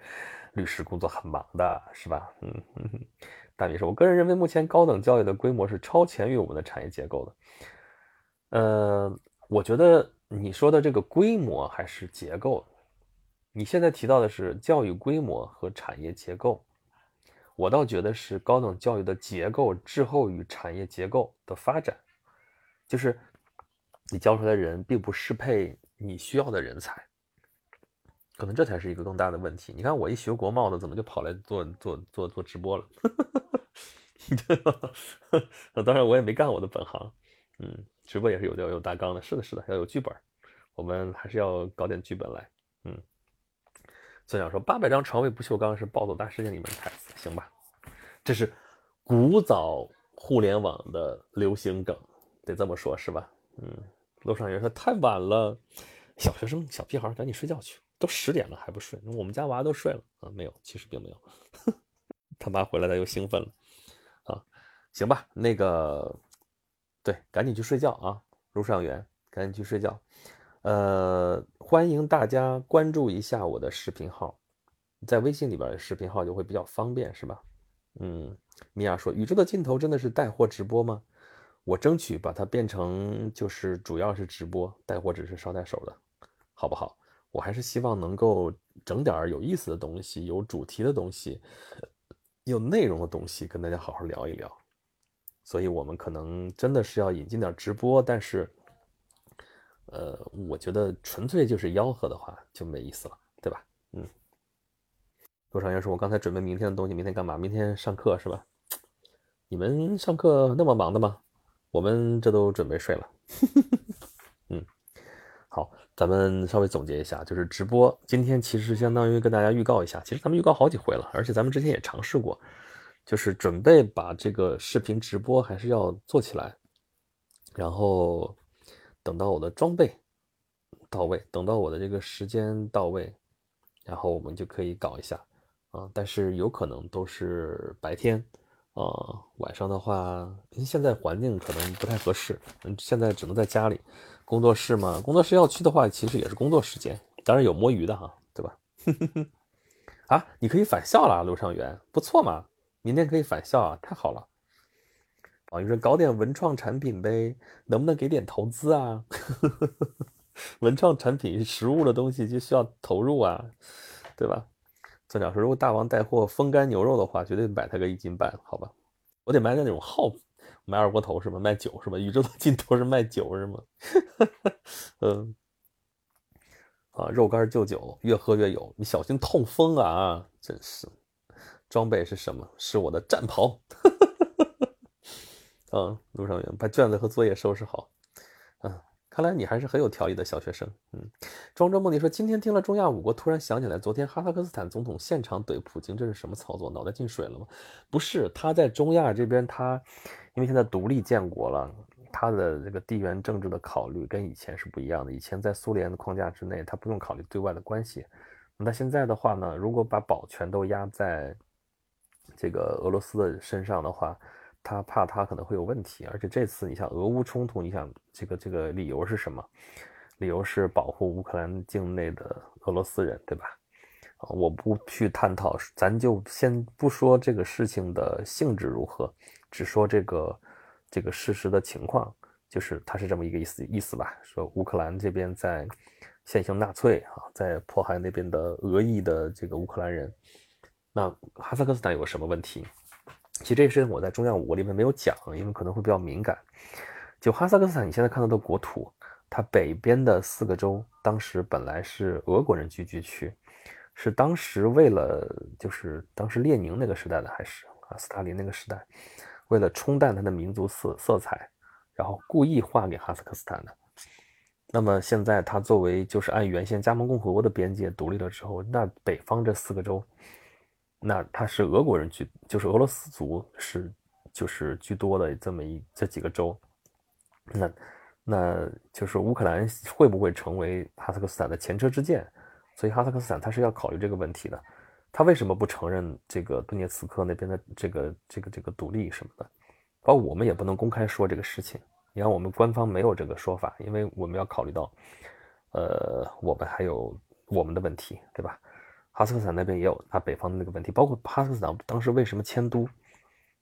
律师工作很忙的是吧？嗯嗯。大米说，我个人认为，目前高等教育的规模是超前于我们的产业结构的。呃，我觉得你说的这个规模还是结构。你现在提到的是教育规模和产业结构，我倒觉得是高等教育的结构滞后于产业结构的发展，就是你教出来的人并不适配你需要的人才，可能这才是一个更大的问题。你看我一学国贸的，怎么就跑来做做做做直播了？当然我也没干我的本行，嗯，直播也是有有有大纲的，是的，是的，要有剧本，我们还是要搞点剧本来，嗯。孙想说：“八百张床位不锈钢是暴走大事件里面的台词，行吧？这是古早互联网的流行梗，得这么说，是吧？嗯。”楼上有人说：“太晚了，小学生、小屁孩赶紧睡觉去，都十点了还不睡。我们家娃都睡了啊，没有，其实并没有。他妈回来他又兴奋了啊，行吧？那个，对，赶紧去睡觉啊，卢尚元，赶紧去睡觉。”呃，欢迎大家关注一下我的视频号，在微信里边视频号就会比较方便，是吧？嗯，米娅说，宇宙的尽头真的是带货直播吗？我争取把它变成就是主要是直播，带货只是捎带手的，好不好？我还是希望能够整点有意思的东西，有主题的东西，有内容的东西，跟大家好好聊一聊。所以我们可能真的是要引进点直播，但是。呃，我觉得纯粹就是吆喝的话就没意思了，对吧？嗯。多少人说，我刚才准备明天的东西，明天干嘛？明天上课是吧？你们上课那么忙的吗？我们这都准备睡了。好，咱们稍微总结一下，就是直播今天其实相当于跟大家预告一下，其实咱们预告好几回了，而且咱们之前也尝试过，就是准备把这个视频直播还是要做起来，然后。等到我的装备到位，等到我的这个时间到位，然后我们就可以搞一下啊。但是有可能都是白天啊，晚上的话，因为现在环境可能不太合适，现在只能在家里。工作室嘛，工作室要去的话，其实也是工作时间，当然有摸鱼的哈，对吧？啊，你可以返校了，刘尚元，不错嘛，明天可以返校啊，太好了。啊，你说搞点文创产品呗，能不能给点投资啊？文创产品、实物的东西就需要投入啊，对吧？村长说，如果大王带货风干牛肉的话，绝对买他个一斤半，好吧？我得买点那种耗，卖二锅头是吧？卖酒是吧？宇宙的尽头是卖酒是吗？嗯，啊，肉干就酒，越喝越有，你小心痛风啊！真是，装备是什么？是我的战袍。嗯，路上员把卷子和作业收拾好。嗯，看来你还是很有条理的小学生。嗯，庄周梦蝶说，今天听了中亚五国，突然想起来，昨天哈萨克斯坦总统现场怼普京，这是什么操作？脑袋进水了吗？不是，他在中亚这边，他因为现在独立建国了，他的这个地缘政治的考虑跟以前是不一样的。以前在苏联的框架之内，他不用考虑对外的关系。那现在的话呢，如果把宝全都压在这个俄罗斯的身上的话，他怕他可能会有问题，而且这次你像俄乌冲突，你想这个这个理由是什么？理由是保护乌克兰境内的俄罗斯人，对吧？啊，我不去探讨，咱就先不说这个事情的性质如何，只说这个这个事实的情况，就是他是这么一个意思意思吧？说乌克兰这边在现行纳粹啊，在迫害那边的俄裔的这个乌克兰人，那哈萨克斯坦有什么问题？其实这个事情我在中央五国里面没有讲，因为可能会比较敏感。就哈萨克斯坦，你现在看到的国土，它北边的四个州，当时本来是俄国人聚居区，是当时为了就是当时列宁那个时代的还是啊斯大林那个时代，为了冲淡它的民族色色彩，然后故意划给哈萨克斯坦的。那么现在它作为就是按原先加盟共和国的边界独立了之后，那北方这四个州。那他是俄国人居，就是俄罗斯族是就是居多的这么一这几个州，那那就是乌克兰会不会成为哈萨克斯坦的前车之鉴？所以哈萨克斯坦他是要考虑这个问题的。他为什么不承认这个顿涅茨克那边的这个这个这个独立什么的？包括我们也不能公开说这个事情。你看我们官方没有这个说法，因为我们要考虑到，呃，我们还有我们的问题，对吧？哈萨克斯坦那边也有他北方的那个问题，包括哈萨克斯坦当时为什么迁都，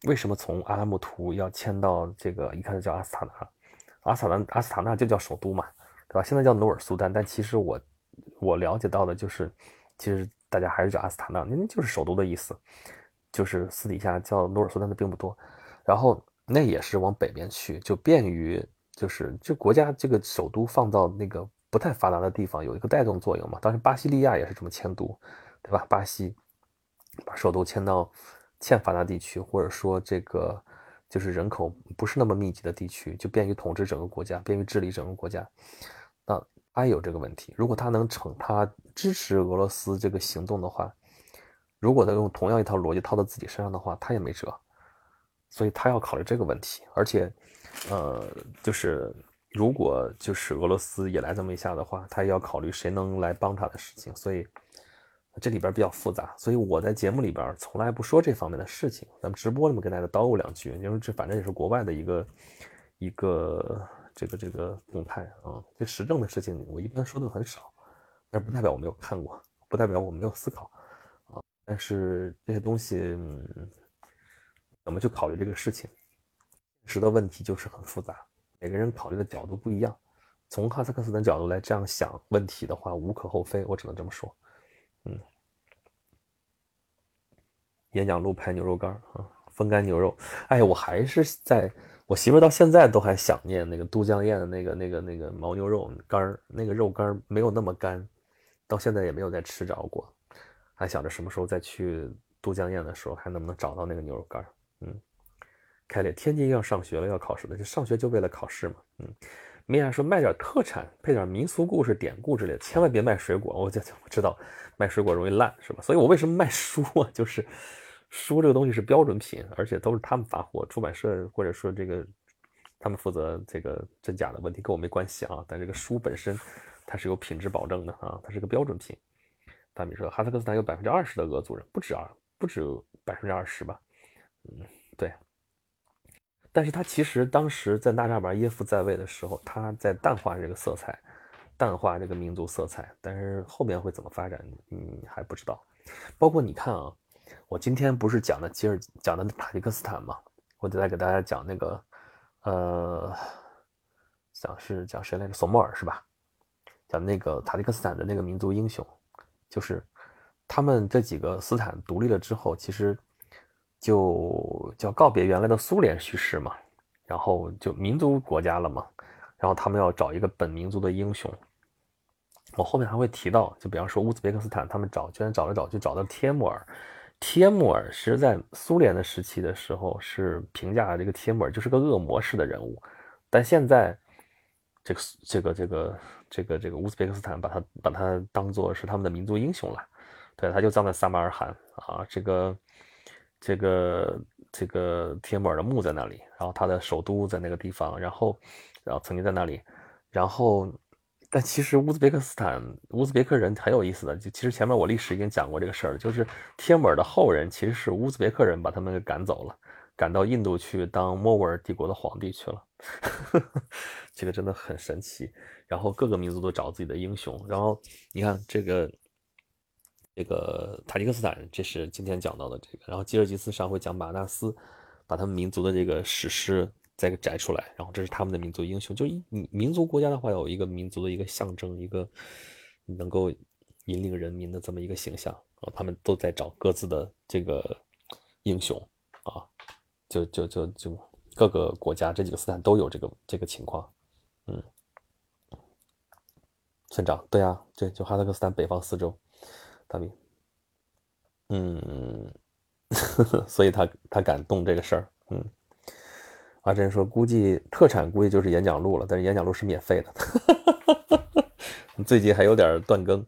为什么从阿拉木图要迁到这个一开始叫阿斯塔纳，阿斯塔纳阿斯塔纳就叫首都嘛，对吧？现在叫努尔苏丹，但其实我我了解到的就是，其实大家还是叫阿斯塔纳，那就是首都的意思，就是私底下叫努尔苏丹的并不多，然后那也是往北边去，就便于就是就国家这个首都放到那个。不太发达的地方有一个带动作用嘛？当时巴西利亚也是这么迁都，对吧？巴西把首都迁到欠发达地区，或者说这个就是人口不是那么密集的地区，就便于统治整个国家，便于治理整个国家。那他有这个问题，如果他能成，他支持俄罗斯这个行动的话，如果他用同样一套逻辑套到自己身上的话，他也没辙。所以他要考虑这个问题，而且，呃，就是。如果就是俄罗斯也来这么一下的话，他也要考虑谁能来帮他的事情，所以这里边比较复杂。所以我在节目里边从来不说这方面的事情，咱们直播里面跟大家叨咕两句，因为这反正也是国外的一个一个这个这个动态啊。这时政的事情我一般说的很少，但不代表我没有看过，不代表我没有思考啊。但是这些东西怎么去考虑这个事情，现实的问题就是很复杂。每个人考虑的角度不一样，从哈萨克斯坦角度来这样想问题的话，无可厚非，我只能这么说。嗯，演讲录拍牛肉干啊，风干牛肉。哎，我还是在我媳妇到现在都还想念那个都江堰的那个那个那个牦牛肉干，那个肉干没有那么干，到现在也没有再吃着过，还想着什么时候再去都江堰的时候，还能不能找到那个牛肉干。嗯。开列，天津要上学了，要考试了，就上学就为了考试嘛。嗯，没啥说卖点特产，配点民俗故事、典故之类的，千万别卖水果。我就我知道卖水果容易烂，是吧？所以我为什么卖书啊？就是书这个东西是标准品，而且都是他们发货，出版社或者说这个他们负责这个真假的问题跟我没关系啊。但这个书本身它是有品质保证的啊，它是个标准品。大米说哈萨克斯坦有百分之二十的俄族人，不止啊，不止百分之二十吧？嗯，对。但是他其实当时在纳扎尔耶夫在位的时候，他在淡化这个色彩，淡化这个民族色彩。但是后面会怎么发展，嗯，还不知道。包括你看啊，我今天不是讲的吉尔讲的塔吉克斯坦嘛，我就在给大家讲那个，呃，讲是讲谁来着？索莫尔是吧？讲那个塔吉克斯坦的那个民族英雄，就是他们这几个斯坦独立了之后，其实。就叫告别原来的苏联叙事嘛，然后就民族国家了嘛，然后他们要找一个本民族的英雄。我后面还会提到，就比方说乌兹别克斯坦，他们找居然找来找去找到帖木儿。帖木儿是在苏联的时期的时候是评价这个帖木儿就是个恶魔式的人物，但现在这个这个这个这个这个乌兹别克斯坦把他把他当做是他们的民族英雄了，对，他就葬在撒马尔罕啊，这个这个这个帖木儿的墓在那里，然后他的首都在那个地方，然后然后曾经在那里，然后但其实乌兹别克斯坦乌兹别克人很有意思的，就其实前面我历史已经讲过这个事儿了，就是帖木儿的后人其实是乌兹别克人把他们给赶走了。赶到印度去当莫卧儿帝国的皇帝去了，这个真的很神奇。然后各个民族都找自己的英雄。然后你看这个，这个塔吉克斯坦，这是今天讲到的这个。然后吉尔吉斯上回讲马纳斯，把他们民族的这个史诗再给摘出来。然后这是他们的民族英雄。就一民族国家的话，有一个民族的一个象征，一个能够引领人民的这么一个形象啊。他们都在找各自的这个英雄啊。就就就就各个国家这几个斯坦都有这个这个情况，嗯，村长对啊，对，就哈萨克斯坦北方四大米，嗯，所以他他敢动这个事儿，嗯，阿珍说估计特产估计就是演讲录了，但是演讲录是免费的，最近还有点断更。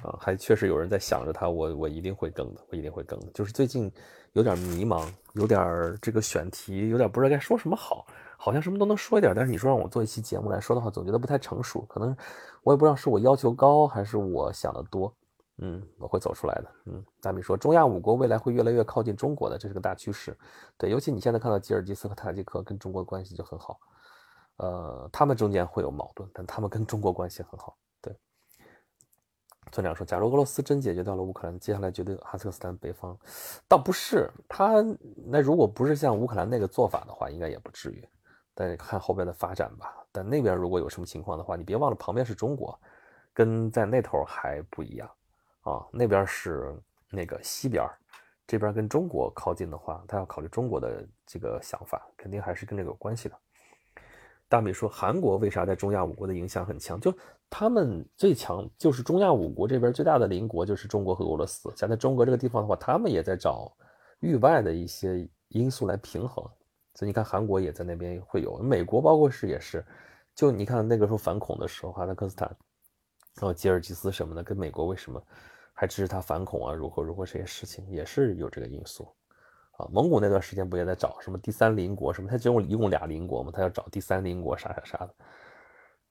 啊，还确实有人在想着他，我我一定会更的，我一定会更的。就是最近有点迷茫，有点这个选题有点不知道该说什么好，好像什么都能说一点，但是你说让我做一期节目来说的话，总觉得不太成熟。可能我也不知道是我要求高还是我想的多。嗯，我会走出来的。嗯，大米说中亚五国未来会越来越靠近中国的，这是个大趋势。对，尤其你现在看到吉尔吉斯和塔吉克跟中国关系就很好，呃，他们中间会有矛盾，但他们跟中国关系很好。对村长说：“假如俄罗斯真解决掉了乌克兰，接下来绝对哈萨克斯坦北方，倒不是他那如果不是像乌克兰那个做法的话，应该也不至于。但是看后边的发展吧。但那边如果有什么情况的话，你别忘了旁边是中国，跟在那头还不一样啊。那边是那个西边，这边跟中国靠近的话，他要考虑中国的这个想法，肯定还是跟这个有关系的。”大美说：“韩国为啥在中亚五国的影响很强？就他们最强，就是中亚五国这边最大的邻国就是中国和俄罗斯。现在中国这个地方的话，他们也在找域外的一些因素来平衡。所以你看，韩国也在那边会有，美国包括是也是。就你看那个时候反恐的时候，哈萨克斯坦，然后吉尔吉斯什么的，跟美国为什么还支持他反恐啊？如何如何这些事情也是有这个因素。”啊，蒙古那段时间不也在找什么第三邻国什么？他只有一共俩邻国嘛，他要找第三邻国啥啥啥的，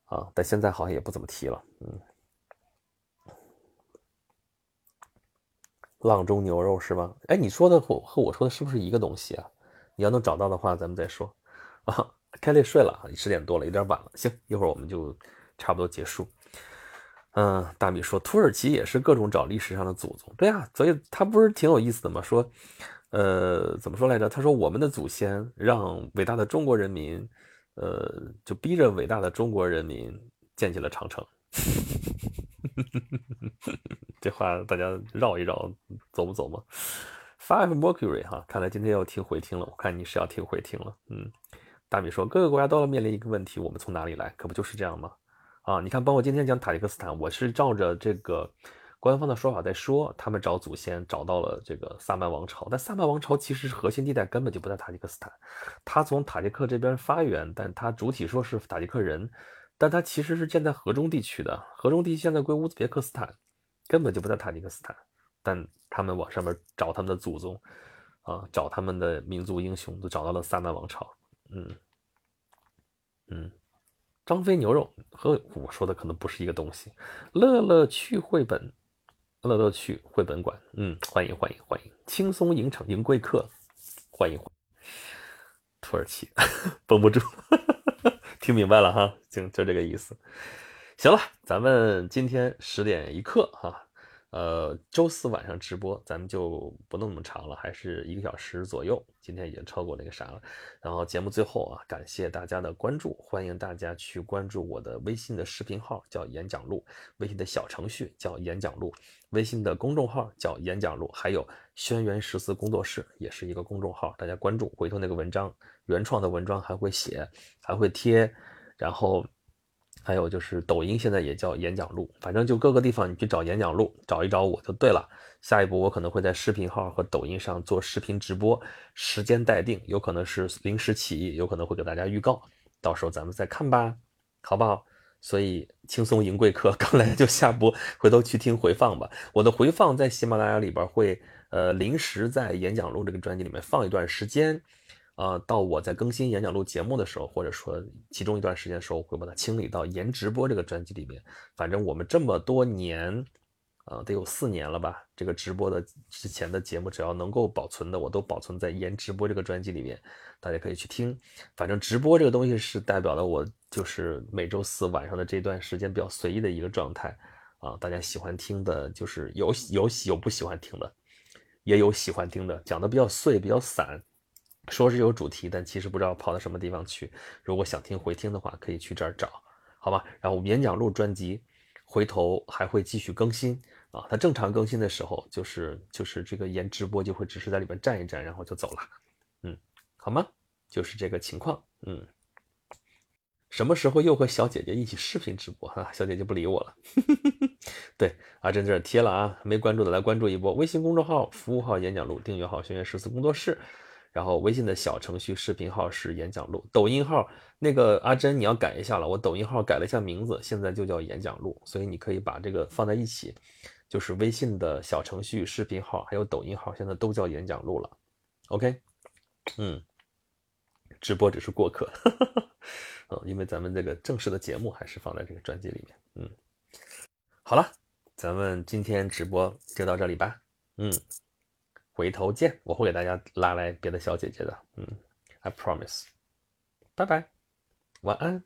啊，但现在好像也不怎么提了。嗯，阆中牛肉是吗？哎，你说的和和我说的是不是一个东西啊？你要能找到的话，咱们再说。啊，开累睡了，十点多了，有点晚了。行，一会儿我们就差不多结束。嗯，大米说土耳其也是各种找历史上的祖宗，对啊，所以他不是挺有意思的吗？说。呃，怎么说来着？他说我们的祖先让伟大的中国人民，呃，就逼着伟大的中国人民建起了长城。这话大家绕一绕，走不走吗？Five Mercury 哈，看来今天要听回听了。我看你是要听回听了。嗯，大米说各个国家都要面临一个问题：我们从哪里来？可不就是这样吗？啊，你看，包括今天讲塔吉克斯坦，我是照着这个。官方的说法在说，他们找祖先找到了这个萨曼王朝，但萨曼王朝其实核心地带根本就不在塔吉克斯坦，他从塔吉克这边发源，但他主体说是塔吉克人，但他其实是建在河中地区的，河中地区现在归乌兹别克斯坦，根本就不在塔吉克斯坦，但他们往上面找他们的祖宗，啊，找他们的民族英雄，都找到了萨曼王朝，嗯，嗯，张飞牛肉和我说的可能不是一个东西，乐乐趣绘本。乐乐趣绘本馆，嗯，欢迎欢迎欢迎，轻松迎场迎贵客，欢迎土耳其，绷不住，听明白了哈，就，就这个意思。行了，咱们今天十点一刻哈。呃，周四晚上直播，咱们就不那么长了，还是一个小时左右。今天已经超过那个啥了。然后节目最后啊，感谢大家的关注，欢迎大家去关注我的微信的视频号，叫演讲录；微信的小程序叫演讲录；微信的公众号叫演讲录；还有轩辕十四工作室也是一个公众号，大家关注。回头那个文章，原创的文章还会写，还会贴，然后。还有就是抖音现在也叫演讲录，反正就各个地方你去找演讲录，找一找我就对了。下一步我可能会在视频号和抖音上做视频直播，时间待定，有可能是临时起意，有可能会给大家预告，到时候咱们再看吧。好不好？所以轻松赢贵客，刚来就下播，回头去听回放吧。我的回放在喜马拉雅里边会，呃，临时在演讲录这个专辑里面放一段时间，呃，到我在更新演讲录节目的时候，或者说其中一段时间的时候，会把它清理到言直播这个专辑里面。反正我们这么多年。啊，得有四年了吧？这个直播的之前的节目，只要能够保存的，我都保存在言直播这个专辑里面，大家可以去听。反正直播这个东西是代表了我就是每周四晚上的这段时间比较随意的一个状态啊。大家喜欢听的，就是有有有不喜欢听的，也有喜欢听的，讲的比较碎比较散，说是有主题，但其实不知道跑到什么地方去。如果想听回听的话，可以去这儿找，好吧？然后演讲录专辑回头还会继续更新。啊，它正常更新的时候，就是就是这个言直播就会只是在里面站一站，然后就走了，嗯，好吗？就是这个情况，嗯，什么时候又和小姐姐一起视频直播？哈，小姐姐不理我了，对，阿珍这儿贴了啊，没关注的来关注一波，微信公众号服务号演讲录，订阅号轩辕十四工作室。然后微信的小程序视频号是演讲录，抖音号那个阿珍你要改一下了，我抖音号改了一下名字，现在就叫演讲录，所以你可以把这个放在一起，就是微信的小程序视频号还有抖音号现在都叫演讲录了。OK，嗯，直播只是过客，嗯，因为咱们这个正式的节目还是放在这个专辑里面。嗯，好了，咱们今天直播就到这里吧。嗯。回头见，我会给大家拉来别的小姐姐的，嗯，I promise，拜拜，晚安。